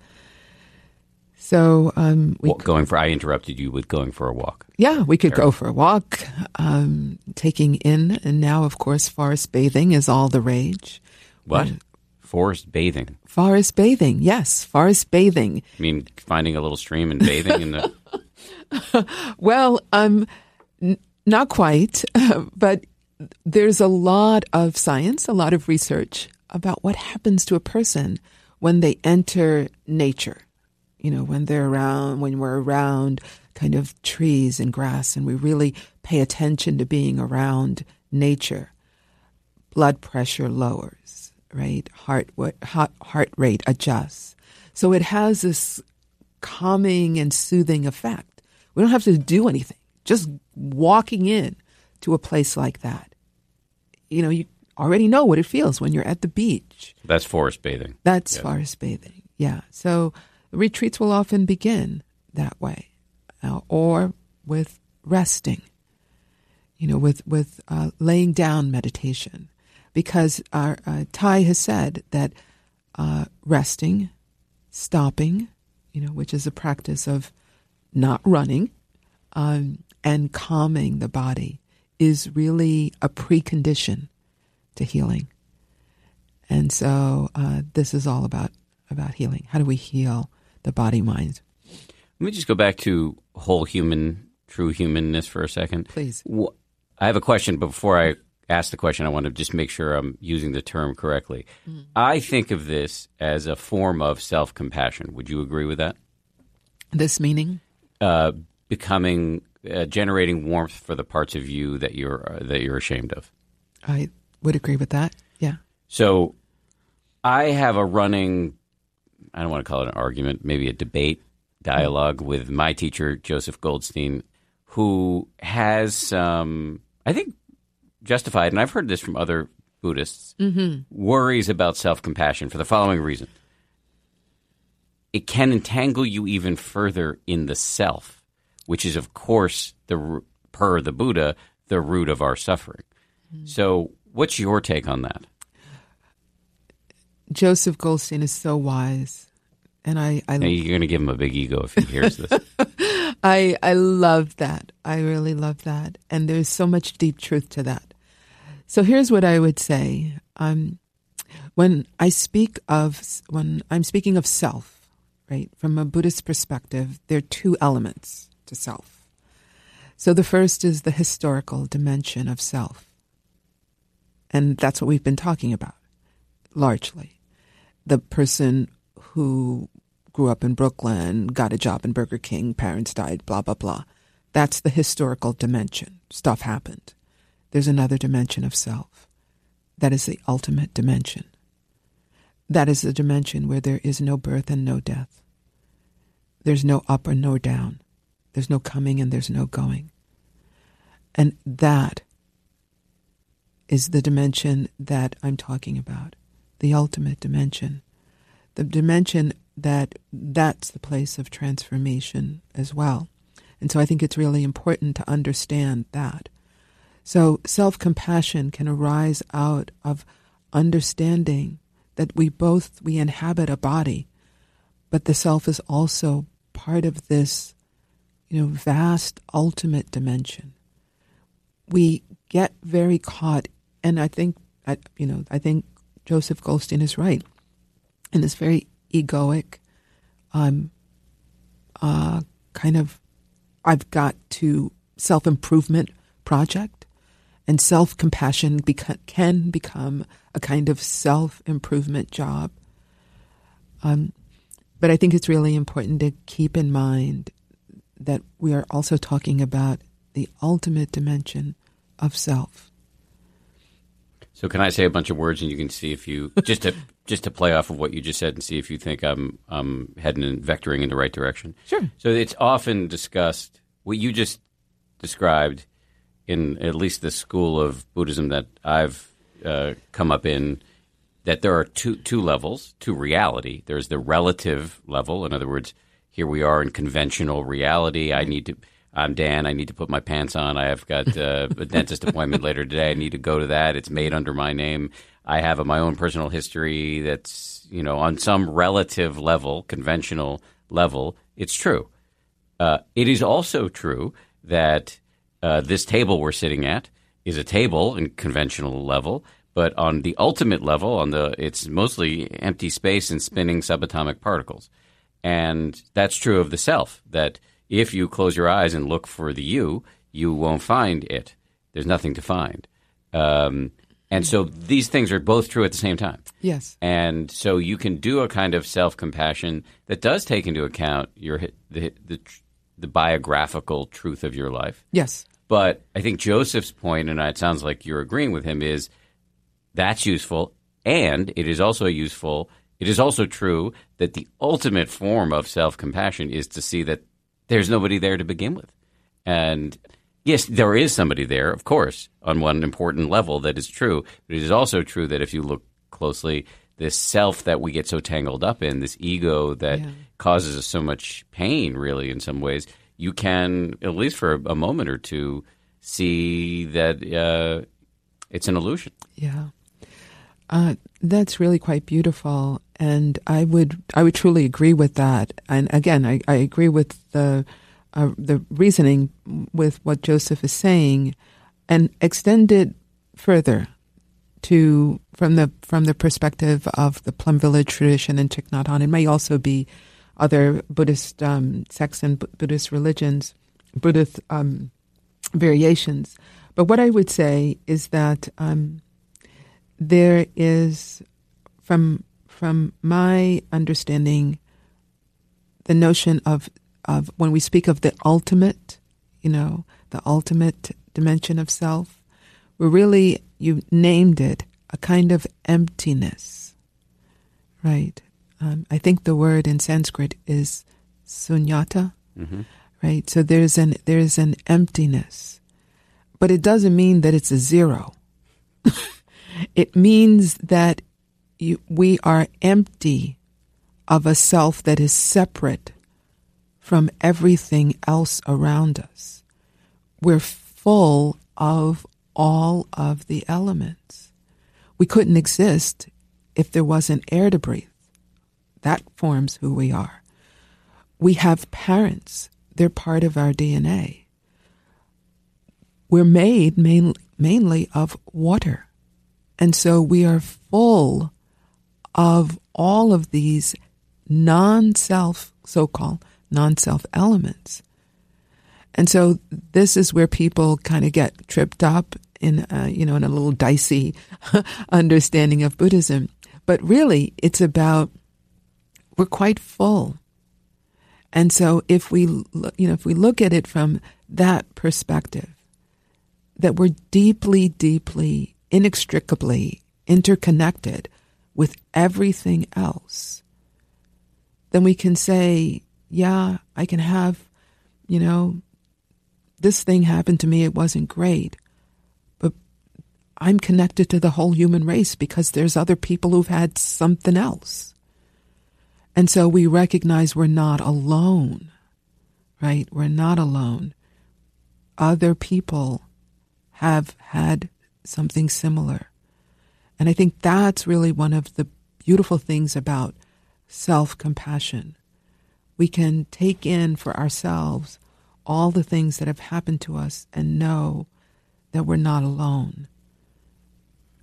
So um, we well, going for. I interrupted you with going for a walk. Yeah, we could go for a walk, um, taking in, and now, of course, forest bathing is all the rage. What? Uh, forest bathing. Forest bathing, yes, forest bathing. I mean, finding a little stream and bathing in the. well, um, n- not quite, but there's a lot of science, a lot of research about what happens to a person when they enter nature you know, when they're around, when we're around kind of trees and grass and we really pay attention to being around nature, blood pressure lowers, right? Heart, heart rate adjusts. So it has this calming and soothing effect. We don't have to do anything. Just walking in to a place like that. You know, you already know what it feels when you're at the beach. That's forest bathing. That's yes. forest bathing. Yeah. So retreats will often begin that way, uh, or with resting. You know, with with uh, laying down meditation, because our uh, Thay has said that uh, resting, stopping, you know, which is a practice of not running, um, and calming the body, is really a precondition to healing. And so, uh, this is all about about healing. How do we heal? The body mind. Let me just go back to whole human, true humanness for a second. Please. I have a question, but before I ask the question, I want to just make sure I'm using the term correctly. Mm. I think of this as a form of self compassion. Would you agree with that? This meaning? Uh, becoming, uh, generating warmth for the parts of you that you're uh, that you're ashamed of. I would agree with that. Yeah. So, I have a running I don't want to call it an argument, maybe a debate, dialogue with my teacher, Joseph Goldstein, who has some, I think, justified, and I've heard this from other Buddhists, mm-hmm. worries about self compassion for the following reason. it can entangle you even further in the self, which is, of course, the per the Buddha, the root of our suffering. Mm-hmm. So, what's your take on that? Joseph Goldstein is so wise, and I. I now you're going to give him a big ego if he hears this. I I love that. I really love that, and there's so much deep truth to that. So here's what I would say. Um, when I speak of when I'm speaking of self, right, from a Buddhist perspective, there are two elements to self. So the first is the historical dimension of self. And that's what we've been talking about largely. The person who grew up in Brooklyn, got a job in Burger King, parents died, blah, blah, blah. That's the historical dimension. Stuff happened. There's another dimension of self. That is the ultimate dimension. That is the dimension where there is no birth and no death. There's no up or no down. There's no coming and there's no going. And that is the dimension that I'm talking about, the ultimate dimension. The dimension that that's the place of transformation as well. And so I think it's really important to understand that. So self compassion can arise out of understanding that we both we inhabit a body, but the self is also part of this, you know, vast ultimate dimension. We get very caught, and I think, I you know, I think Joseph Goldstein is right in this very egoic, um, uh, kind of, I've got to self improvement project, and self compassion beca- can become a kind of self improvement job. Um, but I think it's really important to keep in mind that we are also talking about the ultimate dimension of self. So can I say a bunch of words and you can see if you just to just to play off of what you just said and see if you think I'm I'm heading and vectoring in the right direction. Sure. So it's often discussed what you just described in at least the school of Buddhism that I've uh, come up in that there are two two levels to reality. There's the relative level. In other words, here we are in conventional reality. I need to. I'm Dan. I need to put my pants on. I have got uh, a dentist appointment later today. I need to go to that. It's made under my name. I have a, my own personal history that's you know on some relative level, conventional level. It's true. Uh, it is also true that uh, this table we're sitting at is a table in conventional level, but on the ultimate level, on the it's mostly empty space and spinning subatomic particles, and that's true of the self. That if you close your eyes and look for the you, you won't find it. There's nothing to find. Um, and so these things are both true at the same time. Yes. And so you can do a kind of self compassion that does take into account your the, the the biographical truth of your life. Yes. But I think Joseph's point, and it sounds like you're agreeing with him, is that's useful, and it is also useful. It is also true that the ultimate form of self compassion is to see that there's nobody there to begin with. And yes, there is somebody there, of course, on one important level that is true. But it is also true that if you look closely, this self that we get so tangled up in, this ego that yeah. causes us so much pain, really, in some ways, you can, at least for a moment or two, see that uh, it's an illusion. Yeah. Uh, that's really quite beautiful, and I would I would truly agree with that. And again, I, I agree with the uh, the reasoning with what Joseph is saying, and extend it further to from the from the perspective of the Plum Village tradition in Thich Nhat Hanh. It may also be other Buddhist um, sects and Buddhist religions, Buddhist um, variations. But what I would say is that um, there is, from from my understanding, the notion of of when we speak of the ultimate, you know, the ultimate dimension of self, we're really you named it a kind of emptiness, right? Um, I think the word in Sanskrit is sunyata, mm-hmm. right? So there's an there's an emptiness, but it doesn't mean that it's a zero. It means that you, we are empty of a self that is separate from everything else around us. We're full of all of the elements. We couldn't exist if there wasn't air to breathe. That forms who we are. We have parents, they're part of our DNA. We're made main, mainly of water. And so we are full of all of these non self, so called non self elements. And so this is where people kind of get tripped up in, uh, you know, in a little dicey understanding of Buddhism. But really, it's about we're quite full. And so if we, you know, if we look at it from that perspective, that we're deeply, deeply, inextricably interconnected with everything else, then we can say, yeah, I can have, you know, this thing happened to me, it wasn't great. But I'm connected to the whole human race because there's other people who've had something else. And so we recognize we're not alone, right? We're not alone. Other people have had something similar. And I think that's really one of the beautiful things about self compassion. We can take in for ourselves all the things that have happened to us and know that we're not alone.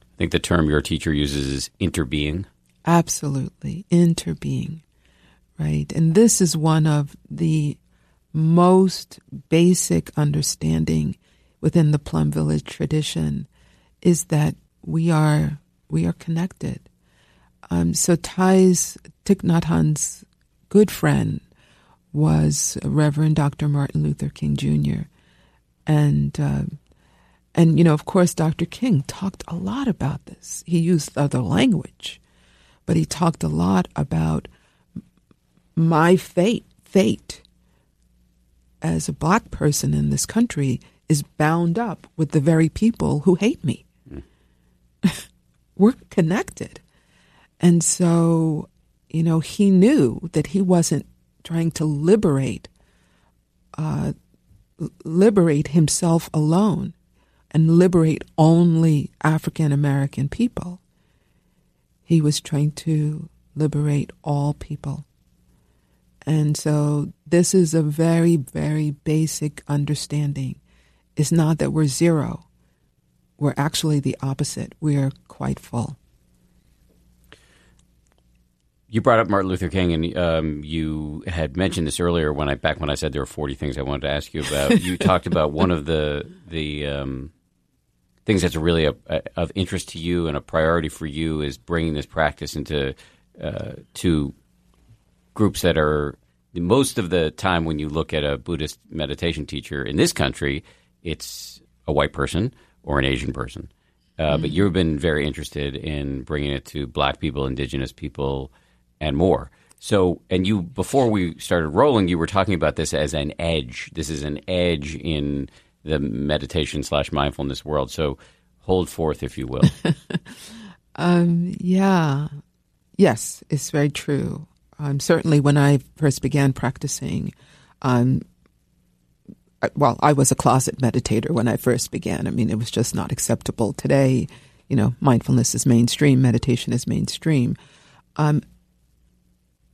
I think the term your teacher uses is interbeing. Absolutely, interbeing, right? And this is one of the most basic understanding within the Plum Village tradition is that we are we are connected. Um, so Thay's Thich Nhat Hanh's good friend was Reverend Dr. Martin Luther King Jr. And uh, and you know, of course, Dr. King talked a lot about this. He used other language, but he talked a lot about my fate. Fate as a black person in this country is bound up with the very people who hate me. Mm. We're connected. And so, you know, he knew that he wasn't trying to liberate uh, liberate himself alone and liberate only African American people. He was trying to liberate all people. And so this is a very, very basic understanding. It's not that we're zero. We're actually the opposite. We're quite full you brought up Martin Luther King, and um, you had mentioned this earlier when I back when I said there were forty things I wanted to ask you about. you talked about one of the the um, things that's really a, a, of interest to you and a priority for you is bringing this practice into uh, to groups that are most of the time when you look at a Buddhist meditation teacher in this country, it's a white person or an Asian person. Uh, mm-hmm. But you've been very interested in bringing it to black people, indigenous people, and more. So, and you, before we started rolling, you were talking about this as an edge. This is an edge in the meditation slash mindfulness world. So, hold forth, if you will. um, yeah. Yes, it's very true. Um, certainly, when I first began practicing, um, well, I was a closet meditator when I first began. I mean, it was just not acceptable. Today, you know, mindfulness is mainstream, meditation is mainstream. Um,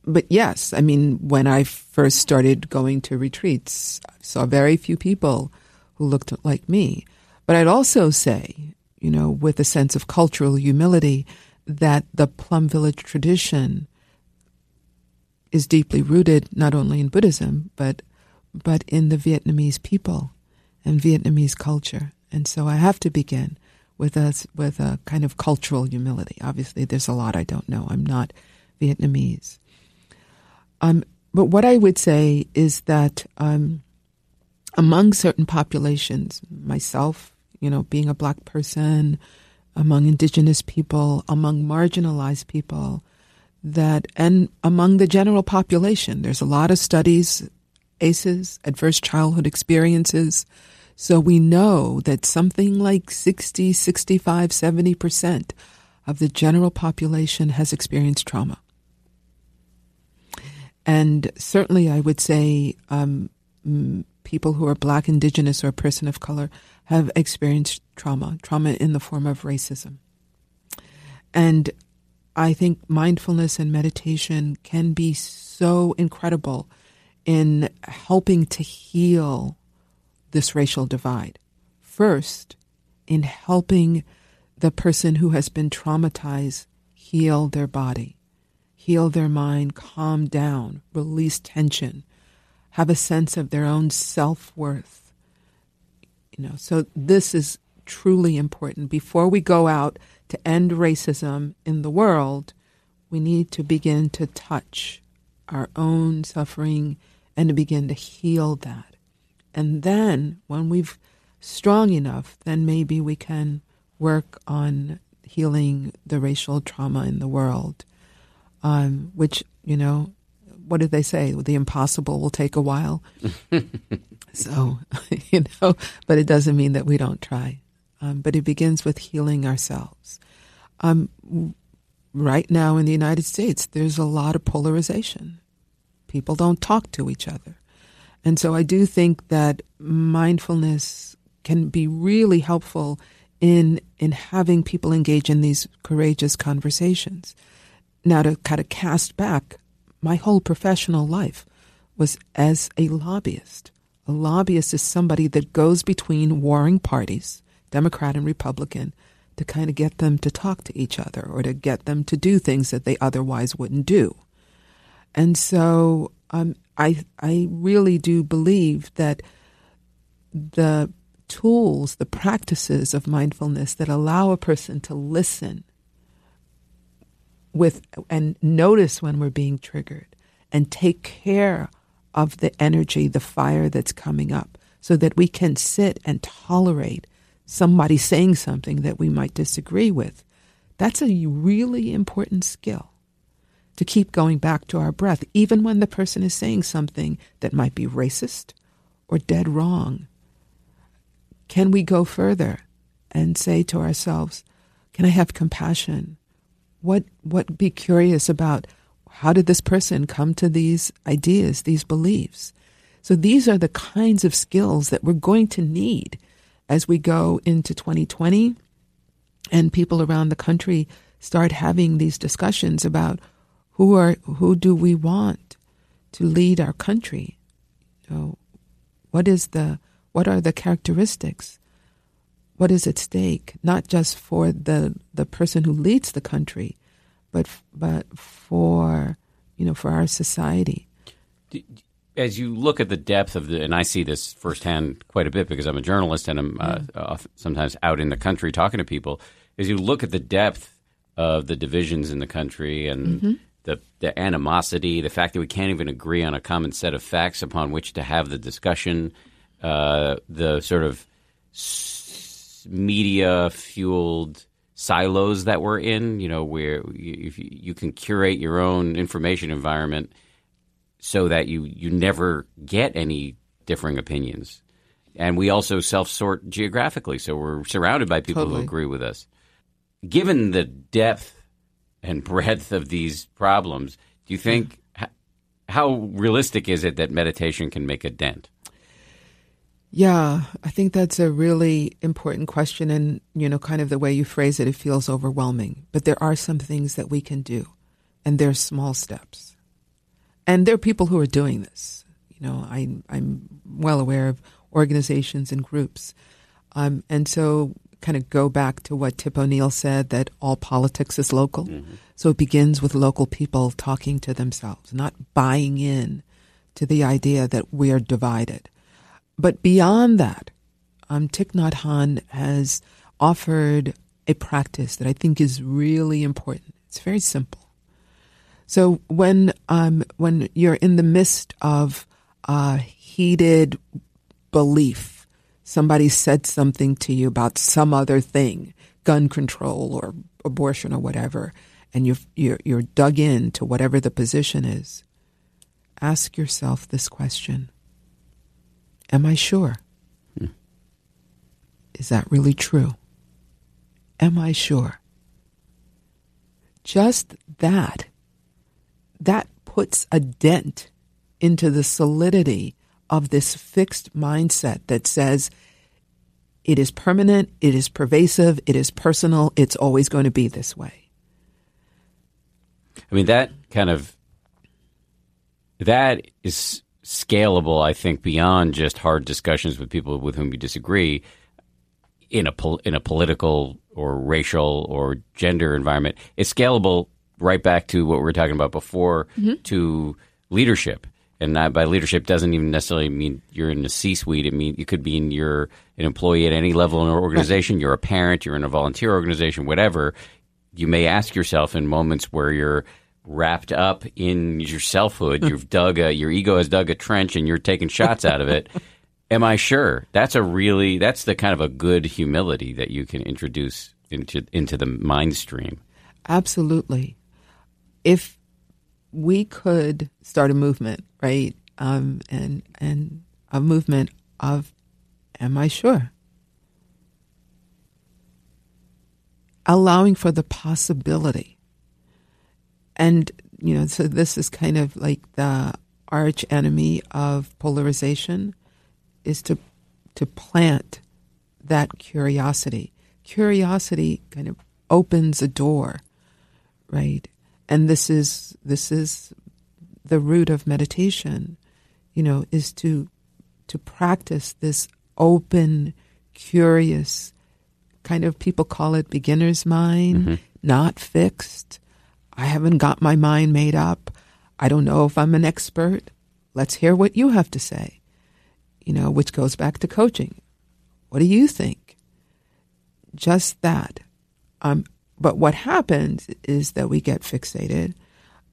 but yes, I mean, when I first started going to retreats, I saw very few people who looked like me. But I'd also say, you know, with a sense of cultural humility, that the Plum Village tradition is deeply rooted not only in Buddhism, but but in the Vietnamese people and Vietnamese culture. And so I have to begin with a with a kind of cultural humility. Obviously, there's a lot I don't know. I'm not Vietnamese. Um, but what I would say is that um, among certain populations, myself, you know, being a black person, among indigenous people, among marginalized people, that, and among the general population, there's a lot of studies, ACEs, adverse childhood experiences. So we know that something like 60, 65, 70% of the general population has experienced trauma. And certainly, I would say um, people who are black, indigenous, or a person of color have experienced trauma, trauma in the form of racism. And I think mindfulness and meditation can be so incredible in helping to heal this racial divide. First, in helping the person who has been traumatized heal their body, heal their mind, calm down, release tension, have a sense of their own self worth. You know, so this is truly important. Before we go out to end racism in the world, we need to begin to touch our own suffering and to begin to heal that. And then, when we've strong enough, then maybe we can work on healing the racial trauma in the world, um, which, you know, what did they say? The impossible will take a while. so, you know, but it doesn't mean that we don't try. Um, but it begins with healing ourselves. Um, right now in the United States, there's a lot of polarization. People don't talk to each other. And so I do think that mindfulness can be really helpful in in having people engage in these courageous conversations. Now to kind of cast back, my whole professional life was as a lobbyist. A lobbyist is somebody that goes between warring parties, Democrat and Republican, to kind of get them to talk to each other or to get them to do things that they otherwise wouldn't do. And so um, I I really do believe that the tools, the practices of mindfulness that allow a person to listen with and notice when we're being triggered and take care of the energy, the fire that's coming up, so that we can sit and tolerate somebody saying something that we might disagree with. That's a really important skill to keep going back to our breath, even when the person is saying something that might be racist or dead wrong. Can we go further and say to ourselves, can I have compassion? What, what be curious about how did this person come to these ideas, these beliefs? So these are the kinds of skills that we're going to need as we go into 2020 and people around the country start having these discussions about who are who do we want to lead our country you know, what is the what are the characteristics what is at stake not just for the the person who leads the country but but for you know for our society as you look at the depth of the, and I see this firsthand quite a bit because I'm a journalist and I'm uh, uh, sometimes out in the country talking to people. As you look at the depth of the divisions in the country and mm-hmm. The, the animosity, the fact that we can't even agree on a common set of facts upon which to have the discussion, uh, the sort of media fueled silos that we're in, you know, where you, you can curate your own information environment – so that you you never get any differing opinions. And we also self sort geographically, so we're surrounded by people totally. who agree with us. Given the depth and breadth of these problems, do you think how realistic is it that meditation can make a dent? Yeah, I think that's a really important question. And, you know, kind of the way you phrase it, it feels overwhelming. But there are some things that we can do, and they're small steps. And there are people who are doing this. You know, I, I'm well aware of organizations and groups. Um, and so, kind of go back to what Tip O'Neill said that all politics is local. Mm-hmm. So it begins with local people talking to themselves, not buying in to the idea that we are divided. But beyond that, um, Thich Nhat Hanh has offered a practice that I think is really important. It's very simple. So when um, when you're in the midst of uh, heated belief, somebody said something to you about some other thing, gun control or abortion or whatever, and you're you're, you're dug in to whatever the position is. Ask yourself this question: Am I sure? Hmm. Is that really true? Am I sure? Just that that puts a dent into the solidity of this fixed mindset that says it is permanent, it is pervasive, it is personal, it's always going to be this way. I mean, that kind of that is scalable, I think, beyond just hard discussions with people with whom you disagree in a pol- in a political or racial or gender environment. It's scalable right back to what we were talking about before mm-hmm. to leadership. And by leadership doesn't even necessarily mean you're in the C-suite. It mean you could be in your an employee at any level in an organization. You're a parent. You're in a volunteer organization. Whatever. You may ask yourself in moments where you're wrapped up in your selfhood. You've dug a your ego has dug a trench and you're taking shots out of it. Am I sure? That's a really that's the kind of a good humility that you can introduce into into the mind stream. Absolutely. If we could start a movement, right? Um, and and a movement of, am I sure? Allowing for the possibility. And, you know, so this is kind of like the arch enemy of polarization is to to plant that curiosity. Curiosity kind of opens a door, right? And this is this is the root of meditation, you know, is to to practice this open, curious kind of people call it beginner's mind, not fixed. I haven't got my mind made up. I don't know if I'm an expert. Let's hear what you have to say. You know, which goes back to coaching. What do you think? Just that. Um, but what happens is that we get fixated.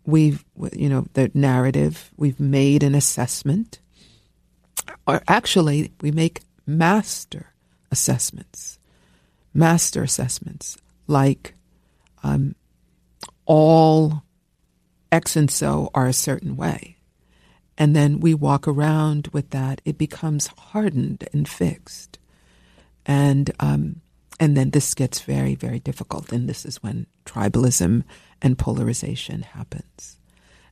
We've, you know, the narrative, we've made an assessment. Or actually, we make master assessments. Master assessments like um, all X and so are a certain way. And then we walk around with that. It becomes hardened and fixed. And, um, and then this gets very, very difficult. And this is when tribalism and polarization happens.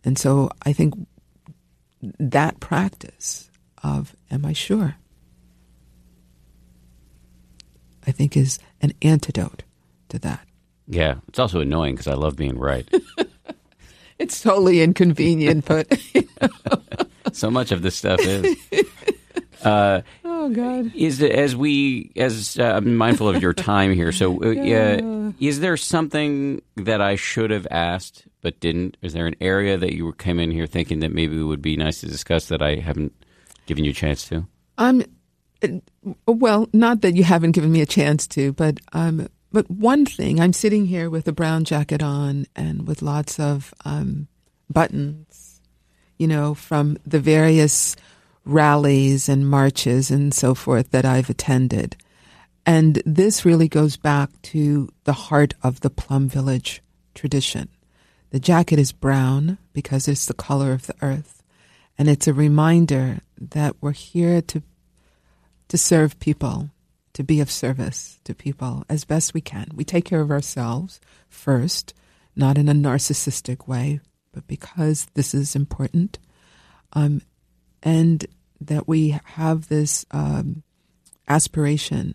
And so I think that practice of, am I sure? I think is an antidote to that. Yeah, it's also annoying because I love being right. It's totally inconvenient, but so much of this stuff is. Uh, oh god, is it- as we as uh, I'm mindful of your time here. So, uh, yeah, is there something that I should have asked but didn't? Is there an area that you came in here thinking that maybe it would be nice to discuss that I haven't given you a chance to? I'm well. Not that you haven't given me a chance to, but um, but one thing, I'm sitting here with a brown jacket on and with lots of um, buttons, you know, from the various rallies and marches and so forth that I've attended. And this really goes back to the heart of the Plum Village tradition. The jacket is brown because it's the color of the earth. And it's a reminder that we're here to to serve people, to be of service to people as best we can. We take care of ourselves first, not in a narcissistic way, but because this is important. Um, and that we have this um, aspiration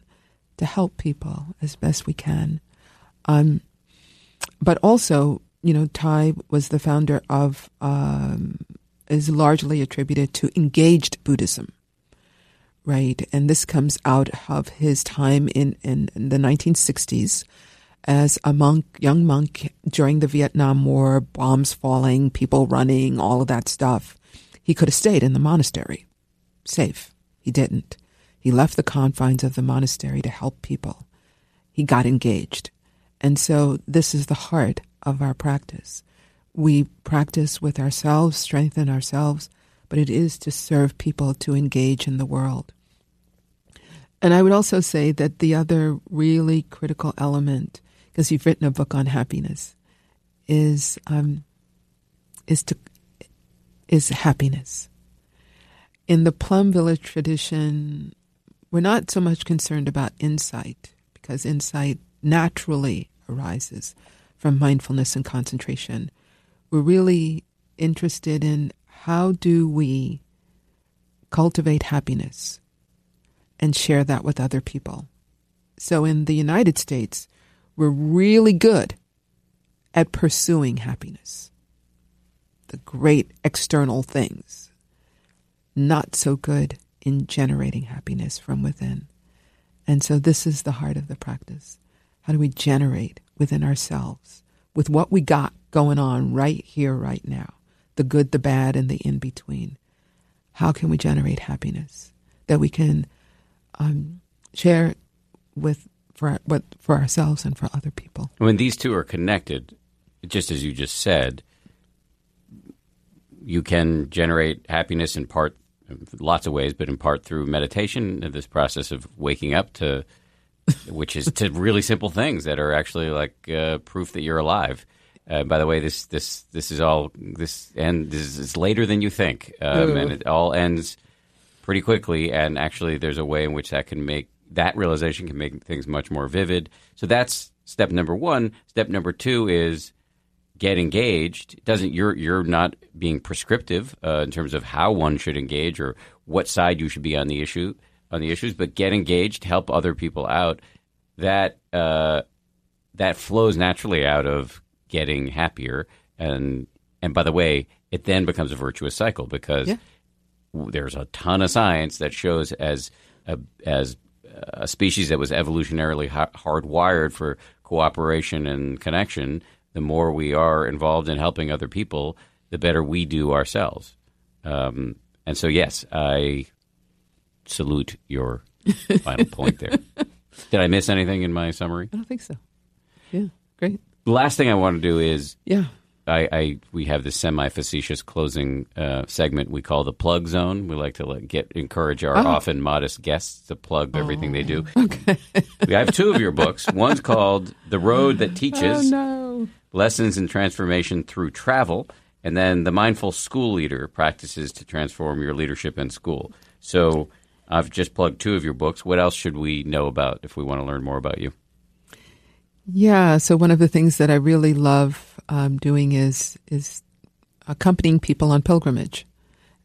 to help people as best we can. Um, but also, you know, Thay was the founder of, um, is largely attributed to engaged Buddhism, right? And this comes out of his time in, in, in the 1960s as a monk, young monk during the Vietnam War, bombs falling, people running, all of that stuff. He could have stayed in the monastery, safe. He didn't. He left the confines of the monastery to help people. He got engaged. And so this is the heart of our practice. We practice with ourselves, strengthen ourselves, but it is to serve people to engage in the world. And I would also say that the other really critical element, because you've written a book on happiness, is um, is to is happiness. In the Plum Village tradition, we're not so much concerned about insight because insight naturally arises from mindfulness and concentration. We're really interested in how do we cultivate happiness and share that with other people. So in the United States, we're really good at pursuing happiness, the great external things, not so good in generating happiness from within. And so this is the heart of the practice. How do we generate within ourselves with what we got going on right here, right now? The good, the bad, and the in between. How can we generate happiness that we can um, share with for for ourselves and for other people? When these two are connected, just as you just said, you can generate happiness in part, lots of ways, but in part through meditation, this process of waking up to which is to really simple things that are actually like uh, proof that you're alive. Uh, by the way, this this this is all this and this is later than you think, um, and it all ends pretty quickly. And actually, there's a way in which that can make that realization can make things much more vivid. So that's step number one. Step number two is get engaged. Doesn't you're you're not being prescriptive uh, in terms of how one should engage or what side you should be on the issue on the issues, but get engaged, help other people out. That uh, that flows naturally out of getting happier, and and by the way, it then becomes a virtuous cycle because Yeah. there's a ton of science that shows as a, as a species that was evolutionarily hardwired for cooperation and connection, the more we are involved in helping other people, the better we do ourselves. Um, and so, yes, I salute your final point there. Did I miss anything in my summary? I don't think so. Yeah, great. The last thing I want to do is Yeah. I, I we have this semi facetious closing uh, segment we call the plug zone. We like to like, get encourage our often modest guests to plug everything they do. Okay. we have two of your books. One's called The Road That Teaches: Oh no. Lessons in Transformation Through Travel, and then The Mindful School Leader: Practices to Transform Your Leadership in School. So I've just plugged two of your books. What else should we know about if we want to learn more about you? Yeah. So one of the things that I really love um, doing is is accompanying people on pilgrimage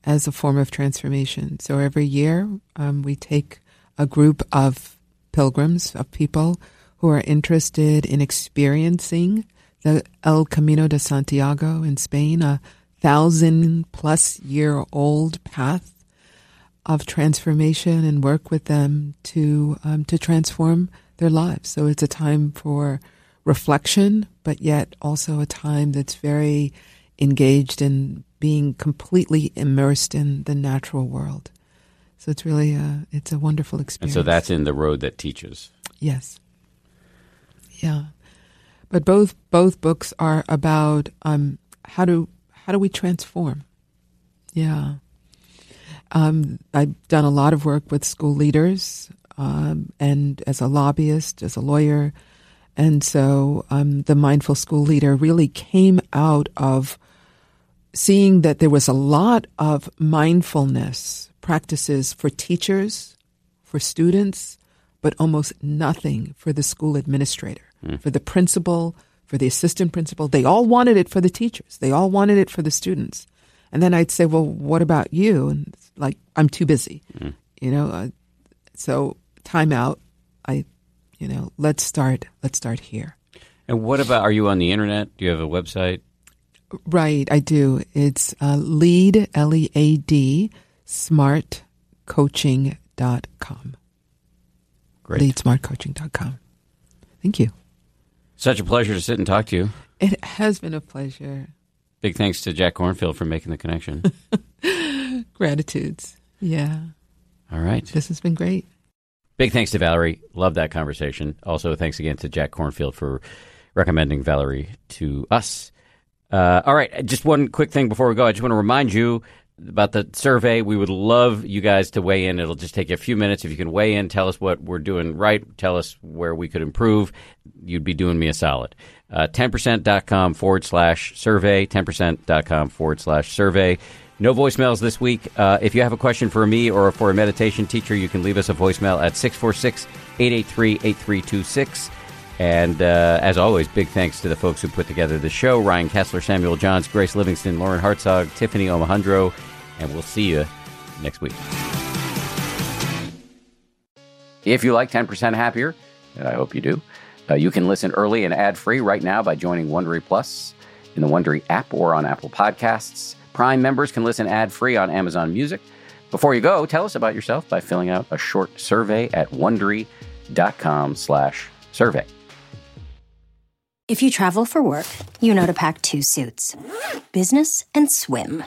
as a form of transformation. So every year um, we take a group of pilgrims of people who are interested in experiencing the El Camino de Santiago in Spain, a thousand plus year old path of transformation and work with them to um, to transform their lives. So it's a time for reflection, but yet also a time that's very engaged in being completely immersed in the natural world. So it's really a it's a wonderful experience. And so that's in The Road That Teaches. Yes. Yeah. But both both books are about um, how do how do we transform? Yeah. Um, I've done a lot of work with school leaders um, and as a lobbyist, as a lawyer. And so um, the Mindful School Leader really came out of seeing that there was a lot of mindfulness practices for teachers, for students, but almost nothing for the school administrator, for the principal, for the assistant principal. They all wanted it for the teachers. They all wanted it for the students. And then I'd say, well, what about you? And like, I'm too busy, you know. Uh, so time out. I, you know, let's start. Let's start here. And what about, are you on the internet? Do you have a website? Right, I do. It's uh, lead, L E A D, smartcoaching.com. Great. Leadsmartcoaching.com. Thank you. Such a pleasure to sit and talk to you. It has been a pleasure. Big thanks to Jack Kornfield for making the connection. Gratitudes. Yeah, All right. this has been great. Big thanks to Valerie. Love that conversation. Also, thanks again to Jack Kornfield for recommending Valerie to us. Uh, all right, just one quick thing before we go. I just want to remind you about the survey. We would love you guys to weigh in. It'll just take you a few minutes. If you can weigh in, tell us what we're doing right, tell us where we could improve, you'd be doing me a solid. Uh, 10%.com forward slash survey, 10%.com forward slash survey. No voicemails this week. Uh, if you have a question for me or for a meditation teacher, you can leave us a voicemail at 646 883 8326. And uh, as always, big thanks to the folks who put together the show Ryan Kessler, Samuel Johns, Grace Livingston, Lauren Hartzog, Tiffany Omohundro, and we'll see you next week. If you like 10% Happier, and I hope you do, uh, you can listen early and ad free right now by joining Wondery Plus in the Wondery app or on Apple Podcasts. Prime members can listen ad free on Amazon Music. Before you go, tell us about yourself by filling out a short survey at wondery.com slash survey. If you travel for work, you know to pack two suits business and swim.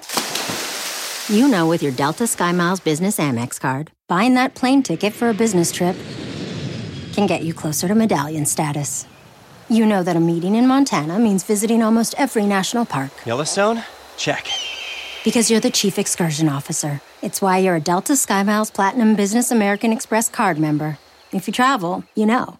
You know, with your Delta SkyMiles Business Amex card, buying that plane ticket for a business trip can get you closer to medallion status. You know that a meeting in Montana means visiting almost every national park. Yellowstone? Check. Because you're the chief excursion officer. It's why you're a Delta SkyMiles Platinum Business American Express card member. If you travel, you know.